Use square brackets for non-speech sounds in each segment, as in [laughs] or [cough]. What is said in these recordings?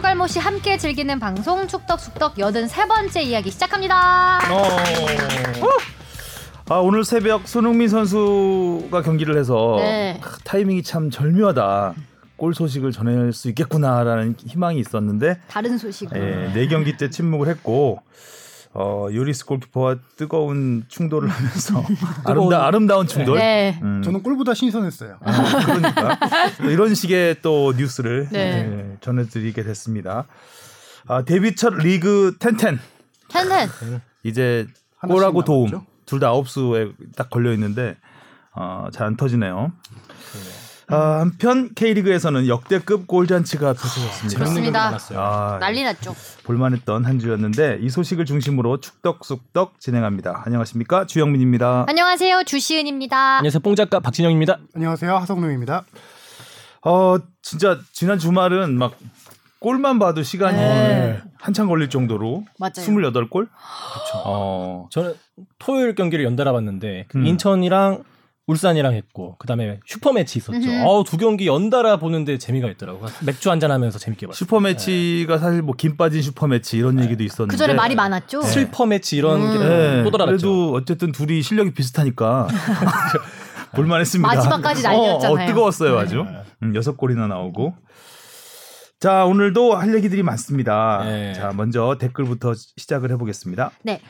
추갈모씨 함께 즐기는 방송 축덕숙덕 83번째 이야기 시작합니다. 어. 아 오늘 새벽 손흥민 선수가 경기를 해서 네. 크, 타이밍이 참 절묘하다. 골 소식을 전할 수 있겠구나라는 희망이 있었는데 다른 소식으로. 예, 네 경기 때 침묵을 했고 어, 요리스 골키퍼와 뜨거운 충돌을 하면서 [laughs] 아름다 아름다운 충돌. 네. 음, 저는 골보다 신선했어요. 아, 그러니까 또 이런 식의 또 뉴스를 네. 예, 전해드리게 됐습니다. 아, 데뷔 첫 리그 텐텐 텐텐. 이제 골하고 도움? 둘 다 아홉 수에 딱 걸려 있는데 어, 잘 안 터지네요. 아, 한편 K리그에서는 역대급 골잔치가 펼쳐졌습니다. 그렇습니다. 아, 난리 났죠. 볼만했던 한 주였는데 이 소식을 중심으로 축덕숙덕 진행합니다. 안녕하십니까 주영민입니다. 안녕하세요. 주시은입니다. 안녕하세요. 뽕 작가 박진영입니다. 안녕하세요. 하성룡입니다. 어 진짜 지난 주말은 막 골만 봐도 시간이 네. 한참 걸릴 정도로 맞아요. 28골? 그렇죠. [gasps] 어, 저는 토요일 경기를 연달아 봤는데 그 음. 인천이랑 울산이랑 했고 그다음에 슈퍼매치 있었죠. 어우 두 경기 연달아 보는데 재미가 있더라고. 맥주 한잔 하면서 재밌게 봤어요. 슈퍼매치가 사실 뭐 김 빠진 슈퍼매치 이런 얘기도 있었는데 그 전에 말이 많았죠. 슬퍼 매치 이런 음. 게 네, 또 돌아갔죠. 그래도 어쨌든 둘이 실력이 비슷하니까 [laughs] [laughs] 볼만했습니다. 마지막까지 난리였잖아요. 어, 어, 뜨거웠어요 아주. 음, 여섯 골이나 나오고. 자 오늘도 할 얘기들이 많습니다. 네. 자 먼저 댓글부터 시작을 해보겠습니다. 네.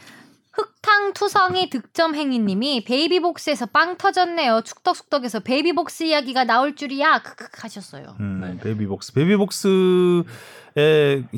흑탕투성이 득점행위님이 베이비복스에서 빵 터졌네요. 축덕숙덕에서 베이비복스 이야기가 나올 줄이야. 크크 하셨어요. 음, 네. 베이비복스. 베이비복스의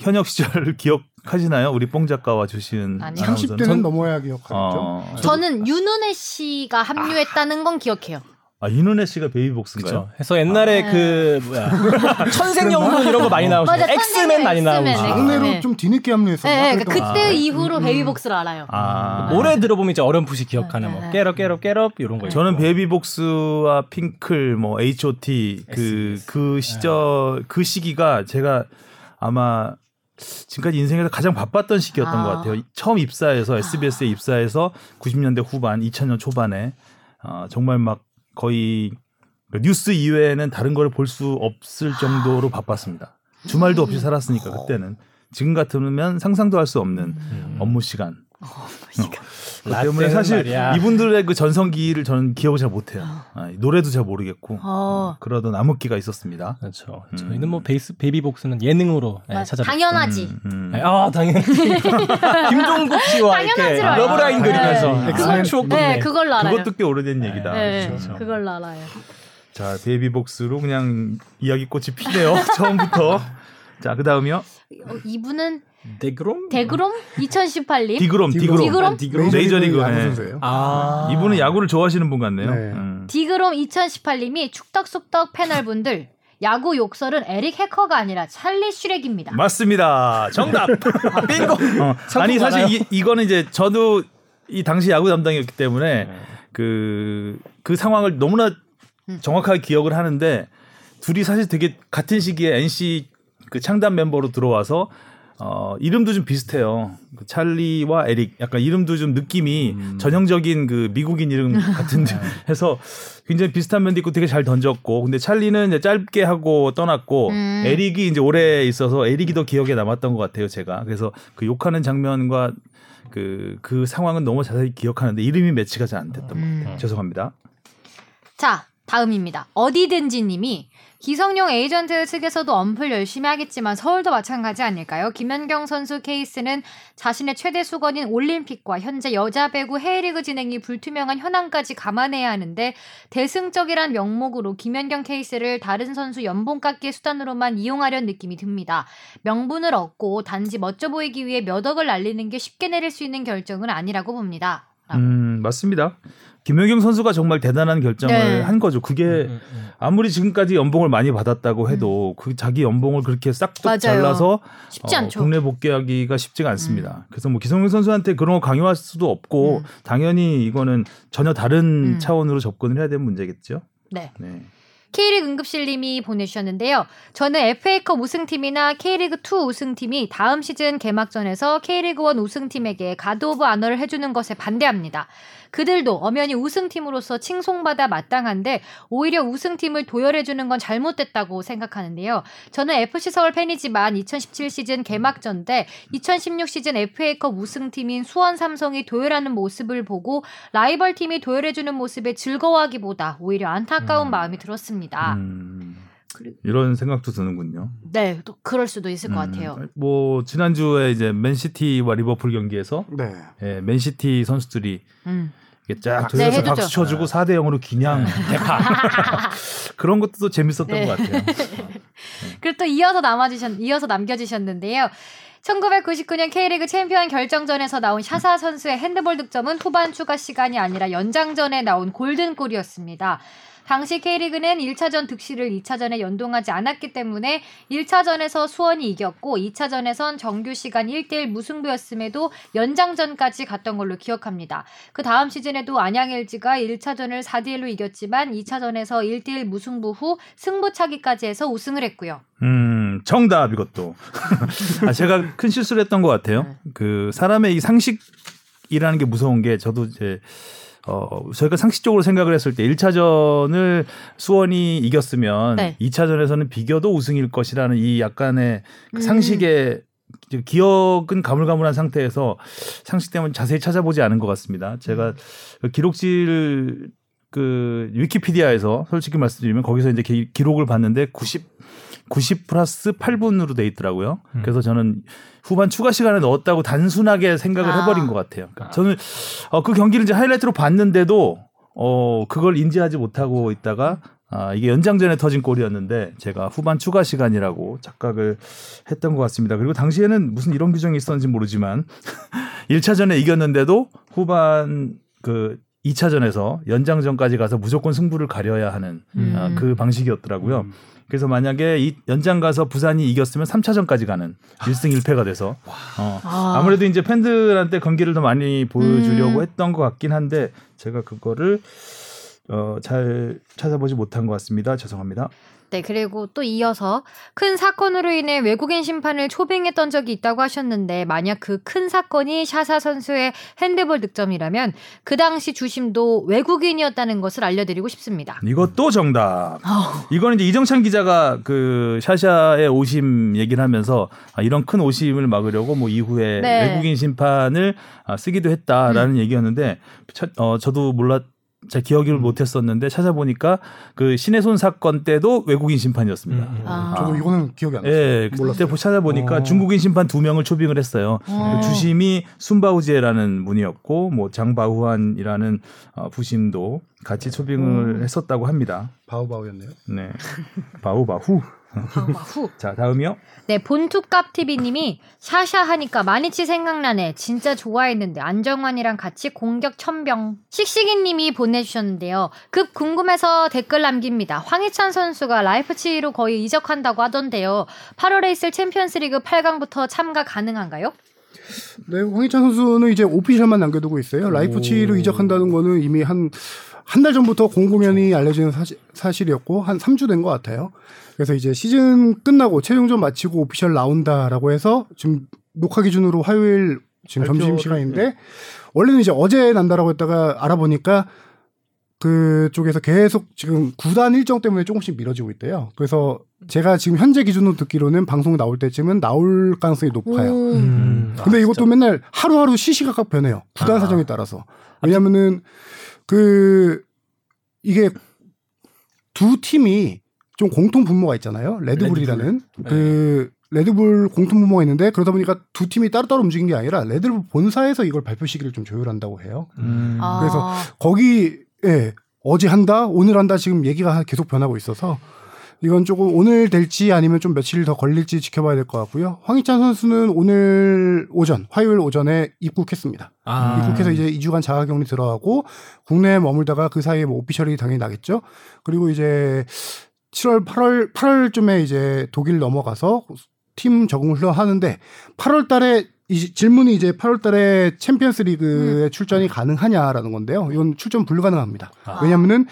현역 시절 [laughs] 기억하시나요? 우리 뽕 작가와 주신 아니요. 30대는 넘어야 기억하겠죠. 어. 저는 윤은혜 씨가 합류했다는 건 기억해요. 아 윤은혜 씨가 베이비복스인가요? 그렇죠. 해서 옛날에 아. 그 뭐야 [laughs] 천생연분 이런 거 많이 나오죠. 맞아, 엑스맨 많이 나오고. 막내로 네. 좀 뒤늦게 합류했어요. 네, 네, 그때 아. 이후로 음. 베이비복스를 알아요. 아 노래 들어보면 이제 어렴풋이 기억하는 네, 뭐 네. get up get up get up 이런 거. 저는. 베이비복스와 핑클, 뭐 H.O.T 그 SBS. 그 시절 그 시기가 제가 아마 지금까지 인생에서 가장 바빴던 시기였던 아. 것 같아요. 처음 입사해서 SBS에 입사해서 90년대 후반, 2000년 초반에 어, 정말 막 거의 그 뉴스 이외에는 다른 걸 볼 수 없을 정도로 바빴습니다. 주말도 없이 살았으니까 그때는 지금 같으면 상상도 할 수 없는 음. 업무 시간. 그 때문에 사실 말이야. 이분들의 그 전성기를 저는 기억을 잘 못해요. 아, 노래도 잘 모르겠고 어. 그러던 암흑기가 있었습니다. 그렇죠. 음. 저희는 뭐 베이스 베이비복스는 예능으로 네, 맞- 찾아봤죠. 당연하지. 음, 음. 네, 아 당연히 [laughs] 김종국 씨와 이렇게. love line 네. 그리면서 네. 아, 그걸- 추억 네. 그걸로 알아요. 그것도 꽤 오래된 얘기다. 네, 그렇죠. 그걸로 알아요. 자, 베이비복스로 그냥 이야기꽃이 피네요. [laughs] 처음부터. 자, 그 다음이요. 어, 이분은 데그롬? 데그롬 2018님. 디그롬, 디그롬. 디그롬? 디그롬? 메이저리그, 야구 네. 선수예요. 아 이분은 야구를 좋아하시는 분 같네요. 네. 음. 디그롬 2018님이 축덕숙덕 패널분들 야구 욕설은 에릭 해커가 아니라 찰리 슈렉입니다. 맞습니다. 정답. [laughs] 빙고. 어, [laughs] 아니, 사실. 이, 이거는 이제 저도 이 당시 야구 담당이었기 때문에 네. 그, 그 상황을 너무나 음. 정확하게 기억을 하는데 둘이 사실 되게 같은 시기에 NC 그 창단 멤버로 들어와서 어, 이름도 좀 비슷해요. 그 찰리와 에릭. 약간 이름도 좀 느낌이 음. 전형적인 그 미국인 이름 [laughs] 같은 데 해서 굉장히 비슷한 면도 있고 되게 잘 던졌고. 근데 찰리는 이제 짧게 하고 떠났고 음. 에릭이 이제 오래 있어서 에릭이 더 기억에 남았던 것 같아요. 제가. 그래서 그 욕하는 장면과 그, 그 상황은 너무 자세히 기억하는데 이름이 매치가 잘 안 됐던 것 음. 같아요. 죄송합니다. 자, 다음입니다. 어디든지 님이 기성용 에이전트 측에서도 엄플 열심히 하겠지만 서울도 마찬가지 아닐까요? 김연경 선수 케이스는 자신의 최대 수건인 올림픽과 현재 여자 배구 K리그 진행이 불투명한 현황까지 감안해야 하는데 대승적이란 명목으로 김연경 케이스를 다른 선수 연봉 깎기의 수단으로만 이용하려는 느낌이 듭니다. 명분을 얻고 단지 멋져 보이기 위해 몇 억을 날리는 게 쉽게 내릴 수 있는 결정은 아니라고 봅니다. 음, 맞습니다. 김연경 선수가 정말 대단한 결정을 네. 한 거죠. 그게 음, 음. 아무리 지금까지 연봉을 많이 받았다고 해도 그 자기 연봉을 그렇게 싹둑 음. 맞아요. 잘라서 쉽지 어, 않죠. 국내 복귀하기가 쉽지가 않습니다. 그래서 뭐 기성용 선수한테 그런 거 강요할 수도 없고 음. 당연히 이거는 전혀 다른 음. 차원으로 접근을 해야 되는 문제겠죠. 네. 네. K리그 응급실님이 보내주셨는데요. 저는 FA컵 우승팀이나 K리그2 우승팀이 다음 시즌 개막전에서 K리그1 우승팀에게 guard of honor를 해주는 것에 반대합니다. 그들도 엄연히 우승팀으로서 칭송받아 마땅한데 오히려 우승팀을 도열해주는 건 잘못됐다고 생각하는데요. 저는 FC 서울 팬이지만 2017 시즌 개막전 때 2016 시즌 FA컵 우승팀인 수원 삼성이 도열하는 모습을 보고 라이벌 팀이 도열해주는 모습에 즐거워하기보다 오히려 안타까운 음. 마음이 들었습니다. 음, 이런 생각도 드는군요. 네, 또 그럴 수도 있을 것 음, 같아요. 뭐 지난주에 이제 맨시티와 리버풀 경기에서 네. 예, 맨시티 선수들이 음. 이렇게 쫙 네, 도열해서 해주죠. 박수 쳐주고 4대 0으로 기냥 대파 [laughs] 그런 것도 또 재밌었던 네. 것 같아요. [laughs] 그리고 또 이어서 남아주셨, 이어서 남겨주셨는데요. 1999년 K리그 챔피언 결정전에서 나온 샤사 선수의 핸드볼 득점은 후반 추가 시간이 아니라 연장전에 나온 골든골이었습니다. 당시 K리그는 1차전 득실을 2차전에 연동하지 않았기 때문에 1차전에서 수원이 이겼고 2차전에선 정규 시간 1대1 무승부였음에도 연장전까지 갔던 걸로 기억합니다. 그 다음 시즌에도 안양 LG가 1차전을 4대1로 이겼지만 2차전에서 1대1 무승부 후 승부차기까지 해서 우승을 했고요. 음, 정답 이것도. [laughs] 아, 제가 큰 실수를 했던 것 같아요. 네. 그 사람의 이 상식이라는 게 무서운 게 저도 이제 어, 저희가 상식적으로 생각을 했을 때 1차전을 수원이 이겼으면 네. 2차전에서는 비겨도 우승일 것이라는 이 약간의 그 음. 상식의 기억은 가물가물한 상태에서 상식 때문에 자세히 찾아보지 않은 것 같습니다. 제가 그 기록실 그 위키피디아에서 솔직히 말씀드리면 거기서 이제 기, 기록을 봤는데 90 90 플러스 8분으로 돼 있더라고요. 음. 그래서 저는 후반 추가 시간에 넣었다고 단순하게 생각을 아. 해버린 것 같아요. 그러니까 저는 어, 그 경기를 이제 하이라이트로 봤는데도 어, 그걸 인지하지 못하고 있다가 아, 이게 연장전에 터진 골이었는데 제가 후반 추가 시간이라고 착각을 했던 것 같습니다. 그리고 당시에는 무슨 이런 규정이 있었는지 모르지만 [laughs] 1차전에 이겼는데도 후반 그 2차전에서 연장전까지 가서 무조건 승부를 가려야 하는 음. 아, 그 방식이었더라고요. 음. 그래서 만약에 이 연장 가서 부산이 이겼으면 3차전까지 가는 1승 1패가 돼서 어, 아. 아무래도 이제 팬들한테 경기를 더 많이 보여주려고 음. 했던 것 같긴 한데 제가 그거를 어, 잘 찾아보지 못한 것 같습니다. 죄송합니다. 네, 그리고 또 이어서 큰 사건으로 인해 외국인 심판을 초빙했던 적이 있다고 하셨는데 만약 그 큰 사건이 샤사 선수의 핸드볼 득점이라면 그 당시 주심도 외국인이었다는 것을 알려드리고 싶습니다. 이것도 정답. 어. 이거는 이제 이정찬 기자가 그 샤샤의 오심 얘기를 하면서 아, 이런 큰 오심을 막으려고 뭐 이후에 네. 외국인 심판을 아, 쓰기도 했다라는 얘기였는데 차- 어, 저도 몰랐 제 기억을 못했었는데 찾아보니까 그 신혜손 사건 때도 외국인 심판이었습니다. 음, 음. 아. 저도 이거는 기억이 안 나요. 예, 그때 찾아보니까 어. 중국인 심판 두 명을 초빙을 했어요. 어. 주심이 순바우지에라는 분이었고 뭐 장바후안이라는 어, 부심도 같이 초빙을 했었다고 합니다. 바우바우였네요. 네, 바우바후. 후. 자 다음이요. 네, 본투값 TV님이 샤샤 하니까 마니치 생각나네. 진짜 좋아했는데 안정환이랑 같이 공격 천병. 씩씩이님이 보내주셨는데요. 급 궁금해서 댓글 남깁니다. 황희찬 선수가 라이프치히로 거의 이적한다고 하던데요. 8월에 있을 챔피언스리그 8강부터 참가 가능한가요? 네, 황희찬 선수는 이제 오피셜만 남겨두고 있어요. 라이프치히로 이적한다는 거는 이미 한 한달 전부터 공고면이 알려진 사실, 사실 이었고 한 3주 된 것 같아요. 그래서 이제 시즌 끝나고 최종전 마치고 오피셜 나온다라고 해서 지금 녹화 기준으로 화요일 지금 점심 시간인데 원래는 이제 어제 난다라고 했다가 알아보니까 그쪽에서 계속 지금 구단 일정 때문에 조금씩 미뤄지고 있대요. 그래서 제가 지금 현재 기준으로 듣기로는 방송 나올 때쯤은 나올 가능성이 높아요. 음. 음. 근데 이것도 맨날 하루하루 시시각각 변해요. 구단 아. 사정에 따라서. 왜냐면은 그 이게 두 팀이 좀 공통 분모가 있잖아요. 레드불이라는 그 레드불 공통 분모가 있는데 그러다 보니까 두 팀이 따로따로 움직인 게 아니라 레드불 본사에서 이걸 발표 시기를 좀 조율한다고 해요. 음. 아. 그래서 거기에 어제 한다, 오늘 한다 지금 얘기가 계속 변하고 있어서 이건 조금 오늘 될지 아니면 좀 며칠 더 걸릴지 지켜봐야 될 것 같고요. 황희찬 선수는 오늘 오전, 화요일 오전에 입국했습니다. 아. 입국해서 이제 2주간 자가격리 들어가고 국내에 머물다가 그 사이에 뭐 official이 당연히 나겠죠. 그리고 이제 7월, 8월, 8월쯤에 이제 독일 넘어가서 팀 적응을 하는데 8월 달에 이 질문이 이제 8월 달에 챔피언스 리그에 출전이 가능하냐라는 건데요. 이건 출전 불가능합니다. 아. 왜냐면은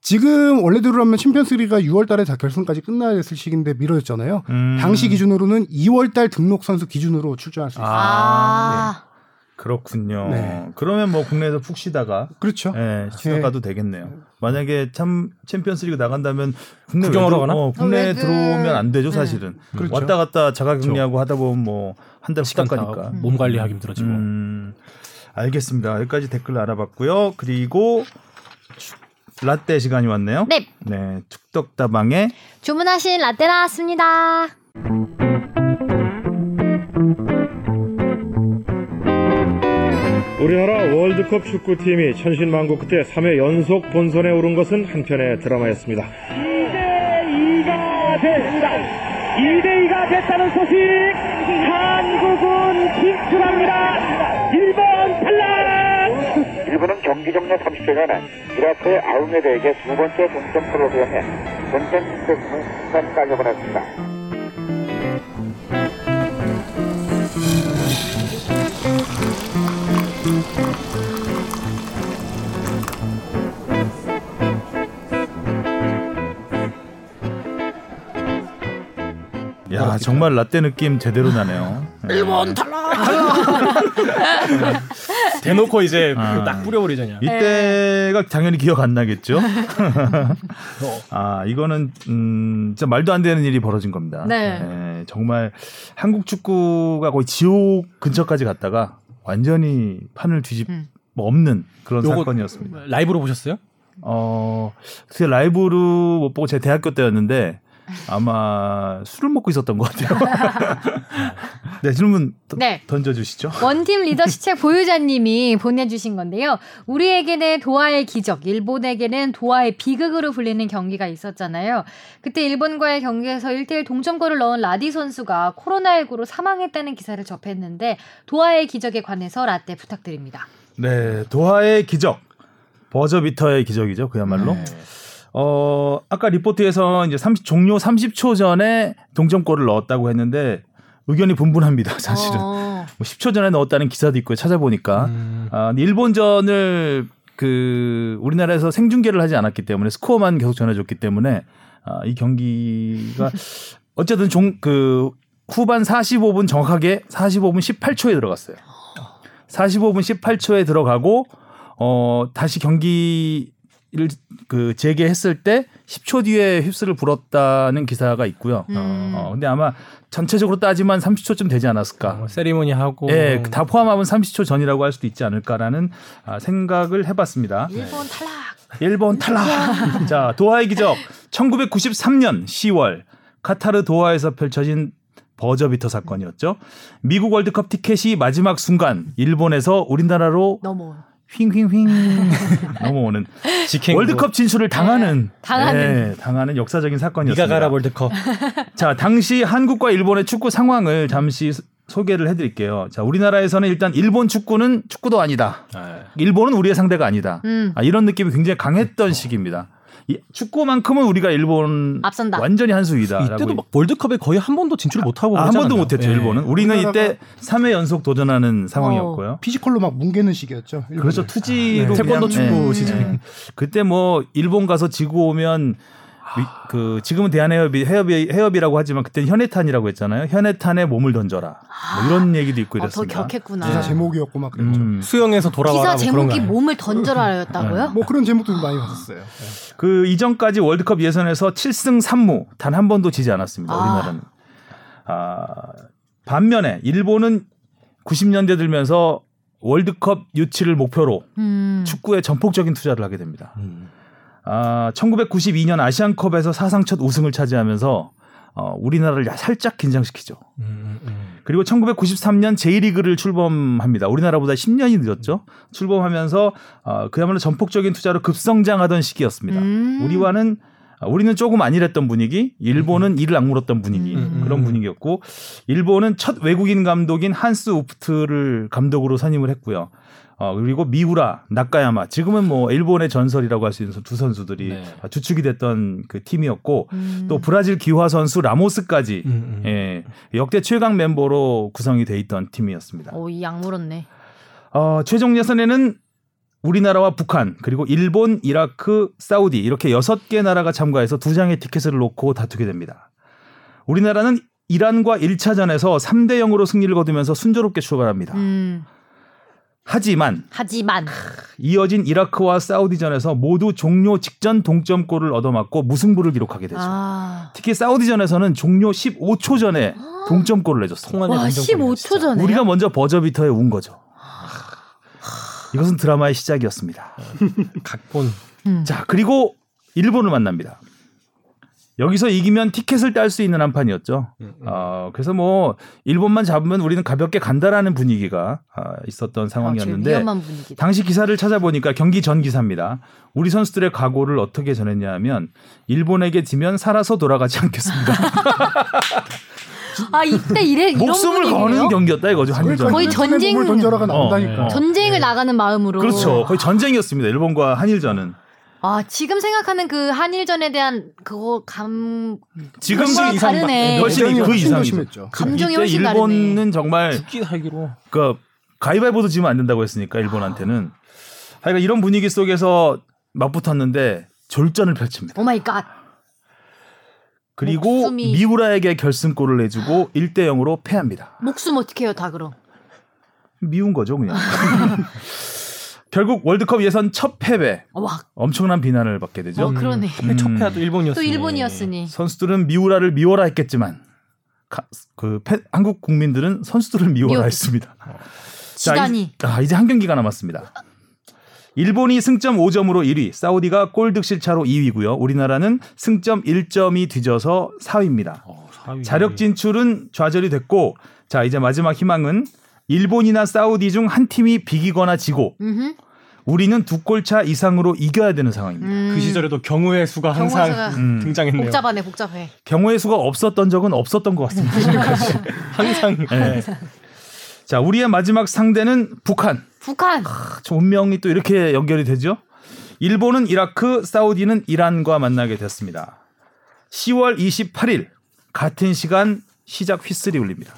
지금 원래대로라면 챔피언스리그가 6월 달에 다 결승까지 끝나야 됐을 시기인데 미뤄졌잖아요. 음. 당시 기준으로는 2월 달 등록 선수 기준으로 출전할 수 있어요. 아, 그렇군요. 네. 그러면 뭐 국내에서 푹 쉬다가 그렇죠. 예, 쉬다 네. 가도 되겠네요. 만약에 참 챔피언스리그 나간다면 국내 구경하러 가나? 어, 국내에 어, 들어오면 안 되죠, 네. 사실은. 그렇죠. 왔다 갔다 자가격리하고 하다 보면 뭐 한 달 시간 가니까. 몸 관리하기 힘들어지고. 음, 알겠습니다. 여기까지 댓글 알아봤고요. 그리고 축- 라떼 시간이 왔네요. 네. 네, 축덕다방에 주문하신 라떼 나왔습니다. 우리나라 월드컵 축구팀이 천신만고 끝에 3회 연속 본선에 오른 것은 한편의 드라마였습니다. 2대2가 됐습니다. 2대2가 됐다는 소식! 한국은 진출합니다! 일본 탈락! 일본은 경기 종료 30초 전에 이라크의 아우메드에게 두 번째 동점골을 허용해 본선 따격을 했습니다. 야 정말 라떼 느낌 제대로 나네요. 일본 [laughs] 대놓고 이제 아. 딱 뿌려버리잖냐. 이때가 당연히 기억 안 나겠죠. [laughs] 아 이거는 음 진짜 말도 안 되는 일이 벌어진 겁니다. 네. 정말 한국 축구가 거의 지옥 근처까지 갔다가 완전히 판을 뒤집 음. 뭐 없는 그런 사건이었습니다. 라이브로 보셨어요? 어, 제 라이브로 못 보고 제 대학교 때였는데 아마 술을 먹고 있었던 것 같아요. [laughs] 네, 질문 던- 네. 던져주시죠. 원팀 리더십 책 [laughs] 보유자님이 보내주신 건데요. 우리에게는 도하의 기적, 일본에게는 도하의 비극으로 불리는 경기가 있었잖아요. 그때 일본과의 경기에서 1대1 동점골을 넣은 라디 선수가 코로나19로 사망했다는 기사를 접했는데 도하의 기적에 관해서 라떼 부탁드립니다. 네, 도하의 기적. 버저비터의 기적이죠, 그야말로. 네. 어, 아까 리포트에서 이제 30, 종료 30초 전에 동점골을 넣었다고 했는데 의견이 분분합니다, [laughs] 사실은. 어, 뭐 10초 전에 넣었다는 기사도 있고요, 찾아보니까. 음. 아, 일본전을 그 우리나라에서 생중계를 하지 않았기 때문에 스코어만 계속 전해줬기 때문에 아, 이 경기가 [laughs] 어쨌든 종 그 후반 45분 정확하게 45분 18초에 들어갔어요. 45분 18초에 들어가고 어 다시 경기를 그 재개했을 때 10초 뒤에 휩쓸을 불었다는 기사가 있고요. 음. 어 근데 아마 전체적으로 따지면 30초쯤 되지 않았을까. 어, 세리머니 하고. 예, 다 포함하면 30초 전이라고 할 수도 있지 않을까라는 아, 생각을 해봤습니다. 일본 탈락. 일본 탈락. [laughs] 자, 도하의 기적. 1993년 10월 카타르 도하에서 펼쳐진 버저비터 사건이었죠. 미국 월드컵 티켓이 마지막 순간 일본에서 우리나라로 넘어. 휙휙휙 [laughs] 넘어오는 직행 월드컵 진출을 당하는 네, 당하는. 예, 당하는 역사적인 니가 사건이었습니다. 가라 월드컵. [laughs] 자, 당시 한국과 일본의 축구 상황을 잠시 소- 소개를 해드릴게요. 자, 우리나라에서는 일단 일본 축구는 축구도 아니다. 아, 일본은 우리의 상대가 아니다. 음. 아, 이런 느낌이 굉장히 강했던 시기입니다. 이 축구만큼은 우리가 일본 앞선다. 완전히 한 수위다. 이때도 막 월드컵에 거의 한 번도 진출 못 하고 아, 한 번도 못 했죠 예. 일본은. 우리는 이때 3회 연속 도전하는 상황이었고요. physical로 막 뭉개는 시기였죠. 일본을. 그렇죠 투지로 네. 그냥, 태권도 축구 예. 시절. 그때 뭐 일본 가서 지고 오면 위- 그 지금은 대한해협이 해협이 해협이라고 하지만 그때 현해탄이라고 했잖아요. 현해탄에 몸을 던져라. 뭐 이런 얘기도 있고 어, 더 이랬습니다. 격했구나. 기사 제목이었고 막 그랬죠. 음. 수영해서 돌아와라 기사 뭐 제목이 아니에요? 몸을 던져라였다고요? 뭐 그런 제목도 많이 봤었어요. 그 이전까지 월드컵 예선에서 7승 3무 단 한 번도 지지 않았습니다. 아. 우리나라는. 아, 반면에 일본은 90년대 들면서 월드컵 유치를 목표로 음. 축구에 전폭적인 투자를 하게 됩니다. 음. 아, 1992년 아시안컵에서 사상 첫 우승을 차지하면서 어, 우리나라를 살짝 긴장시키죠. 음, 음. 그리고 1993년 J리그를 출범합니다. 우리나라보다 10년이 늦었죠. 출범하면서 어, 그야말로 전폭적인 투자로 급성장하던 시기였습니다. 음. 우리와는 아, 우리는 조금 안일했던 분위기, 일본은 이를 악물었던 분위기 음. 그런 분위기였고 일본은 첫 외국인 감독인 한스 우프트를 감독으로 선임을 했고요. 어, 그리고 미우라, 나카야마 지금은 뭐 일본의 전설이라고 할 수 있는 두 선수들이 네. 주축이 됐던 그 팀이었고 음. 또 브라질 기화 선수 라모스까지 음, 음. 예, 역대 최강 멤버로 구성이 돼 있던 팀이었습니다. 오, 이 약물었네. 어, 최종 예선에는 우리나라와 북한 그리고 일본, 이라크, 사우디 이렇게 여섯 개 나라가 참가해서 두 장의 티켓을 놓고 다투게 됩니다. 우리나라는 이란과 1차전에서 3대 0으로 승리를 거두면서 순조롭게 출발합니다. 음, 하지만 하지만 이어진 이라크와 사우디전에서 모두 종료 직전 동점골을 얻어맞고 무승부를 기록하게 되죠. 아. 특히 사우디전에서는 종료 15초 전에 동점골을 내줬어요. 통안의 와, 동점골이네, 15초 진짜. 전에. 우리가 먼저 버저비터에 운 거죠. 이것은 드라마의 시작이었습니다. 각본 음. 자, 그리고 일본을 만납니다. 여기서 이기면 티켓을 딸 수 있는 한 판이었죠. 음, 어, 그래서 뭐 일본만 잡으면 우리는 가볍게 간다라는 분위기가 아, 있었던 아, 상황이었는데 분위기다. 당시 기사를 찾아보니까 경기 전 기사입니다. 우리 선수들의 각오를 어떻게 전했냐면 일본에게 지면 살아서 돌아가지 않겠습니다. [laughs] 아 이때 이래 이런 목숨을 분위기예요? 거는 경기였다 이거죠 한일전. 거의 전쟁- 던져라가 나온다니까. 어. 전쟁을 나가는 마음으로. 그렇죠. 거의 전쟁이었습니다. 일본과 한일전은. 아 지금 생각하는 그 한일전에 대한 그거 감 지금 이상 다르네. 훨씬 그 훨씬 더 이상이죠. 심했죠. 감정이 훨씬 일본은 다르네. 정말 죽기 살기로 그 가위바위보도 지면 안 된다고 했으니까 일본한테는 하여간 이런 분위기 속에서 맞붙었는데 졸전을 펼칩니다. Oh my god. 그리고 목숨이- 미우라에게 결승골을 내주고 1대 0으로 패합니다. 목숨 어떻게 해요 다 그럼. 미운 거죠, 그냥. [laughs] 결국 월드컵 예선 첫 패배. 와. 엄청난 비난을 받게 되죠. 어 그러네. 음. 첫 패야 또 일본이었으니 또 일본이었으니. 선수들은 미우라를 미워라 했겠지만 가- 그 패- 한국 국민들은 선수들을 미워라 미워. 했습니다. 지단이. 자, 이, 아, 이제 한 경기가 남았습니다. 일본이 승점 5점으로 1위, 사우디가 골 득실 차로 2위고요. 우리나라는 승점 1점이 뒤져서 4위입니다. 어, 사위. 자력 진출은 좌절이 됐고 자, 이제 마지막 희망은 일본이나 사우디 중 한 팀이 비기거나 지고 음. 우리는 두 골 차 이상으로 이겨야 되는 상황입니다. 음. 그 시절에도 경우의 수가 항상 경우의 수가 음. 등장했네요. 복잡하네 복잡해. 경우의 수가 없었던 적은 없었던 것 같습니다. 지금까지. [laughs] 항상 네. 자, 우리의 마지막 상대는 북한. 북한. 참 운명이 또 이렇게 연결이 되죠. 일본은 이라크, 사우디는 이란과 만나게 됐습니다. 10월 28일 같은 시간 시작 휘슬이 울립니다.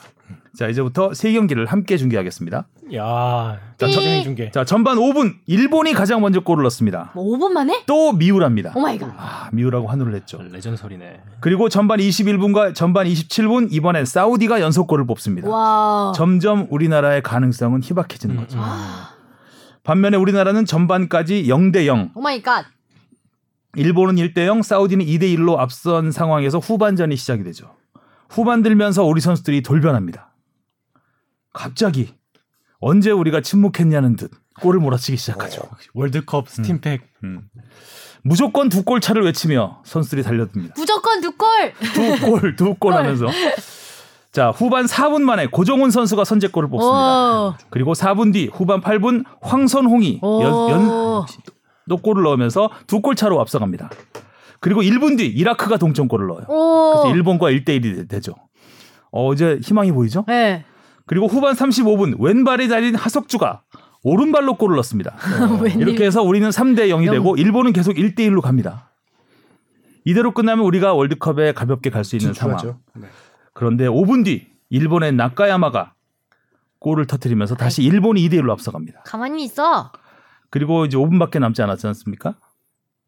자, 이제부터 세 경기를 함께 중계하겠습니다. 야 자, 삐. 전쟁 중계. 자, 전반 5분 일본이 가장 먼저 골을 넣습니다. 뭐 5분 만에? 또 미우랍니다. Oh my god. 아, 미우라고 환호를 했죠. 레전설이네. 그리고 전반 21분과 전반 27분 이번엔 사우디가 연속골을 뽑습니다. 와. 점점 우리나라의 가능성은 희박해지는 음, 거죠. 음. 반면에 우리나라는 전반까지 0대 0, oh my god. 일본은 1대 0, 사우디는 2대 1로 앞선 상황에서 후반전이 시작이 되죠. 후반 들면서 우리 선수들이 돌변합니다. 갑자기 언제 우리가 침묵했냐는 듯 골을 몰아치기 시작하죠. 월드컵 stimpack. 음. 무조건 두 골 차를 외치며 선수들이 달려듭니다. 무조건 두 골. 두 골, 두 골 [laughs] 하면서. 자, 후반 4분 만에 고정훈 선수가 선제골을 뽑습니다. 오. 그리고 4분 뒤 후반 8분 황선홍이 오. 연, 연, 또 골을 넣으면서 두 골 차로 앞서갑니다. 그리고 1분 뒤 이라크가 동점골을 넣어요. 오. 그래서 일본과 1대1이 되죠. 어, 이제 희망이 보이죠? 네. 그리고 후반 35분 왼발에 달린 하석주가 오른발로 골을 넣습니다. [laughs] 웬일. 이렇게 해서 우리는 3대 0이 되고 일본은 계속 1대 1로 갑니다. 이대로 끝나면 우리가 월드컵에 가볍게 갈 수 있는 상황. 진출하죠. 네. 그런데 5분 뒤 일본의 나카야마가 골을 터뜨리면서 다시 일본이 2대 1로 앞서갑니다. 가만히 있어. 그리고 이제 5분밖에 남지 않았지 않습니까?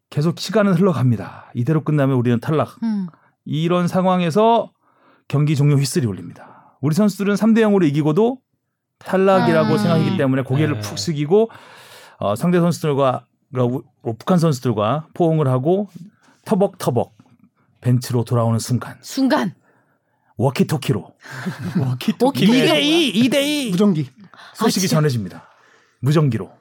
계속 시간은 흘러갑니다. 이대로 끝나면 우리는 탈락. 음. 이런 상황에서 경기 종료 휘슬이 울립니다. 우리 선수들은 3대 0으로 이기고도 탈락이라고 아. 생각이기 때문에 고개를 네. 푹 숙이고 어, 상대 선수들과 그러니까 우- 어, 북한 선수들과 포옹을 하고 터벅터벅 벤치로 돌아오는 순간 순간. 워키토키로 워키 2대2 2대2 무전기. 소식이 아? 전해집니다. 무전기로.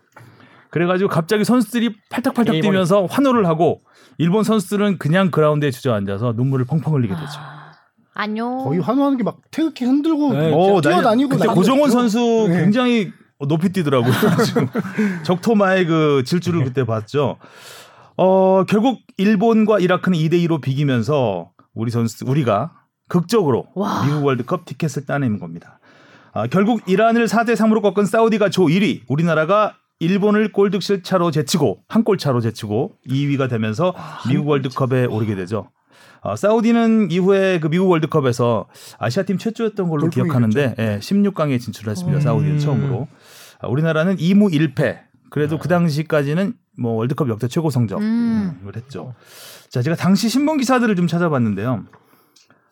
그래가지고 갑자기 선수들이 팔딱팔딱 뛰면서 환호를 하고 일본 선수들은 그냥 그라운드에 주저앉아서 눈물을 펑펑 흘리게 되죠. 아, 안녕. 거의 환호하는 게 막 태극기 흔들고 네, 어, 뛰어다니고 그때. 고정원 선수 네. 굉장히 높이 뛰더라고요. [laughs] 적토마의 그 질주를 그때 봤죠. 어, 결국 일본과 이라크는 2대 2로 비기면서 우리 선수 우리가 극적으로 와. 미국 월드컵 티켓을 따내는 겁니다. 아, 결국 이란을 4대 3으로 꺾은 사우디가 조 1위, 우리나라가 일본을 골득실 차로 제치고 한 골 차로 제치고 2위가 되면서 미국 월드컵에 오르게 되죠. 아, 사우디는 이후에 그 미국 월드컵에서 아시아팀 최초였던 걸로 기억하는데 예, 16강에 진출했습니다. 음. 사우디는 처음으로. 아, 우리나라는 2무 1패 그래도 그 당시까지는 뭐 월드컵 역대 최고 성적을 음. 했죠. 자, 제가 당시 신문 기사들을 좀 찾아봤는데요.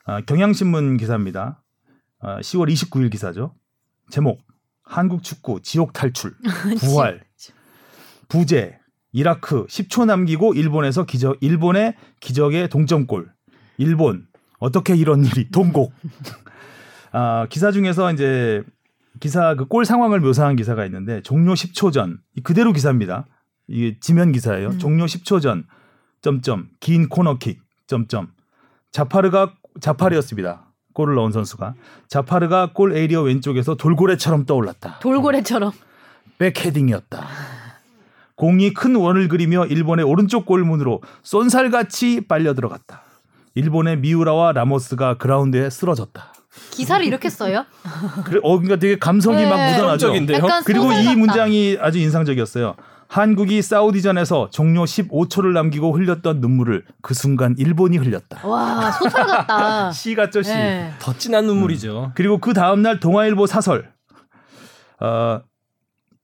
아, 경향신문 기사입니다. 아, 10월 29일 기사죠. 제목: 한국 축구 지옥 탈출, [laughs] 부활, 부재, 이라크 10초 남기고 일본에서 기적, 일본의 기적의 동점골, 일본 어떻게 이런 일이 동곡. 아, 기사 중에서 이제 기사 그 골 상황을 묘사한 기사가 있는데 종료 10초 전이 그대로 기사입니다. 이게 지면 기사예요. 종료 10초 전 점점 긴 코너킥 점점 자파르가 자파르였습니다. 골을 넣은 선수가 자파르가 골 에리어 왼쪽에서 돌고래처럼 떠올랐다. 돌고래처럼. 백헤딩이었다. 공이 큰 원을 그리며 일본의 오른쪽 골문으로 쏜살같이 빨려 들어갔다. 일본의 미우라와 라모스가 그라운드에 쓰러졌다. 기사를 이렇게 써요? [laughs] 그래, 어, 그러니까 되게 감성이 네. 막 묻어나죠. 그리고 이. 문장이 아주 인상적이었어요. 한국이 사우디전에서 종료 15초를 남기고 흘렸던 눈물을 그 순간 일본이 흘렸다. 와 소설 같다. [laughs] 시 같죠, 시. 네. 더 진한 눈물이죠. 그리고 그 다음날 동아일보 사설. 어,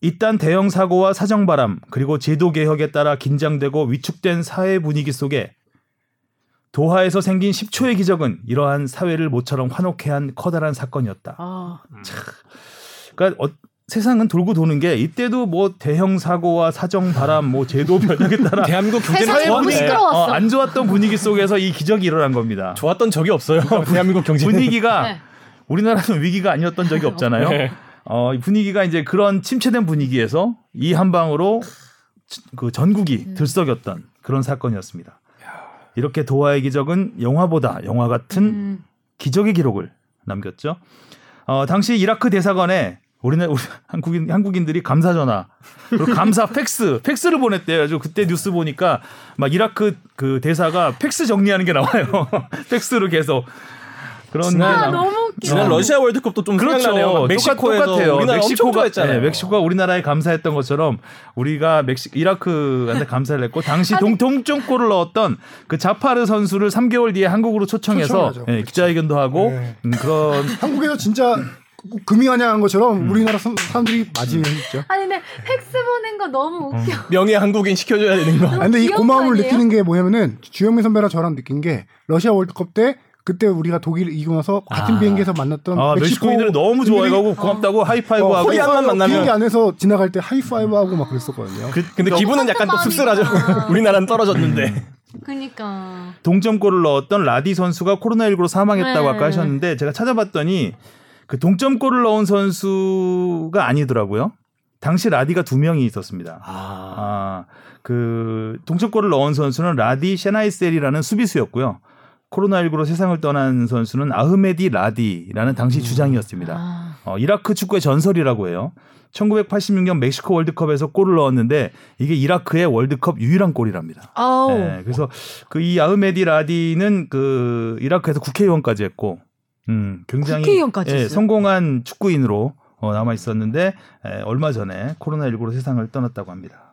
이딴 대형 사고와 사정바람 그리고 제도 개혁에 따라 긴장되고 위축된 사회 분위기 속에 도하에서 생긴 10초의 기적은 이러한 사회를 모처럼 환호케 한 커다란 사건이었다. 아, 그러니까 어, 세상은 돌고 도는 게 이때도 뭐 대형 사고와 사정 바람 뭐 제도 [laughs] 변혁에 따라 대한민국 경제는 세상이 너무 좋았네. 시끄러웠어. 어, 안 좋았던 분위기 속에서 이 기적이 일어난 겁니다. 좋았던 적이 없어요. 대한민국 경제는. 분위기가 네. 우리나라는 위기가 아니었던 적이 없잖아요. 네. 어, 이 분위기가 이제 그런 침체된 분위기에서 이 한 방으로 그 전국이 들썩였던 그런 사건이었습니다. 이렇게 도하의 기적은 영화보다 영화 같은 음. 기적의 기록을 남겼죠. 어, 당시 이라크 대사관에 우리는 우리 [laughs] 한국인 한국인들이 감사 전화 그리고 감사 [laughs] 팩스 팩스를 보냈대요. 그래서 그때 뉴스 보니까 막 이라크 그 대사가 팩스 정리하는 게 나와요. [laughs] 팩스로 계속 그런 게 나와. 너무. 지난 러시아 월드컵도 좀 그렇죠. 생각나네요. 막 멕시코에서 똑같아요. 우리나라 멕시코가 좋아했잖아요. 네, 멕시코가 우리나라에 감사했던 것처럼 우리가 멕시 이라크한테 [laughs] 감사를 했고 당시 동, 동점골을 넣었던 그 자파르 선수를 3개월 뒤에 한국으로 초청해서 초청하죠. 예, 기자회견도 하고 네. 음, 그런 [laughs] 한국에서 진짜 금이 환영한 것처럼 우리나라 사- 사람들이 맞이했죠. 아니 근데 팩스 보낸 거 너무 웃겨. [laughs] 명예 한국인 시켜줘야 되는 거. 아, 근데 이 고마움을? 느끼는 게 뭐냐면은 주영민 선배랑 저랑 느낀 게 러시아 월드컵 때 그때 우리가 독일 이기고 나서 같은 비행기에서 만났던 아, 멕시코 멕시코 인들은 너무 좋아해가고 고맙다고 하이파이브 하고 Korean만 만나면- 비행기 안에서 지나갈 때 하이파이브하고 막 그랬었거든요. 근데 기분은 약간 또. 씁쓸하죠. [laughs] 우리나라는 떨어졌는데. 그니까. 동점골을 넣었던 라디 선수가 코로나19로 사망했다고 네. 아까 하셨는데 제가 찾아봤더니 그 동점골을 넣은 선수가 아니더라고요. 당시 라디가 두 명이 있었습니다. 아, 그 동점골을 넣은 선수는 라디 셰나이셀이라는 수비수였고요. 코로나19로 세상을 떠난 선수는 아흐메디 라디라는 당시 주장이었습니다. 아, 어, 이라크 축구의 전설이라고 해요. 1986년 멕시코 월드컵에서 골을 넣었는데 이게 이라크의 월드컵 유일한 골이랍니다. 네, 그래서 그 이 아흐메디 라디는 그 이라크에서 국회의원까지 했고, 음, 굉장히 국회의원까지 예? 성공한 축구인으로 어, 남아 있었는데 에, 얼마 전에 코로나19로 세상을 떠났다고 합니다.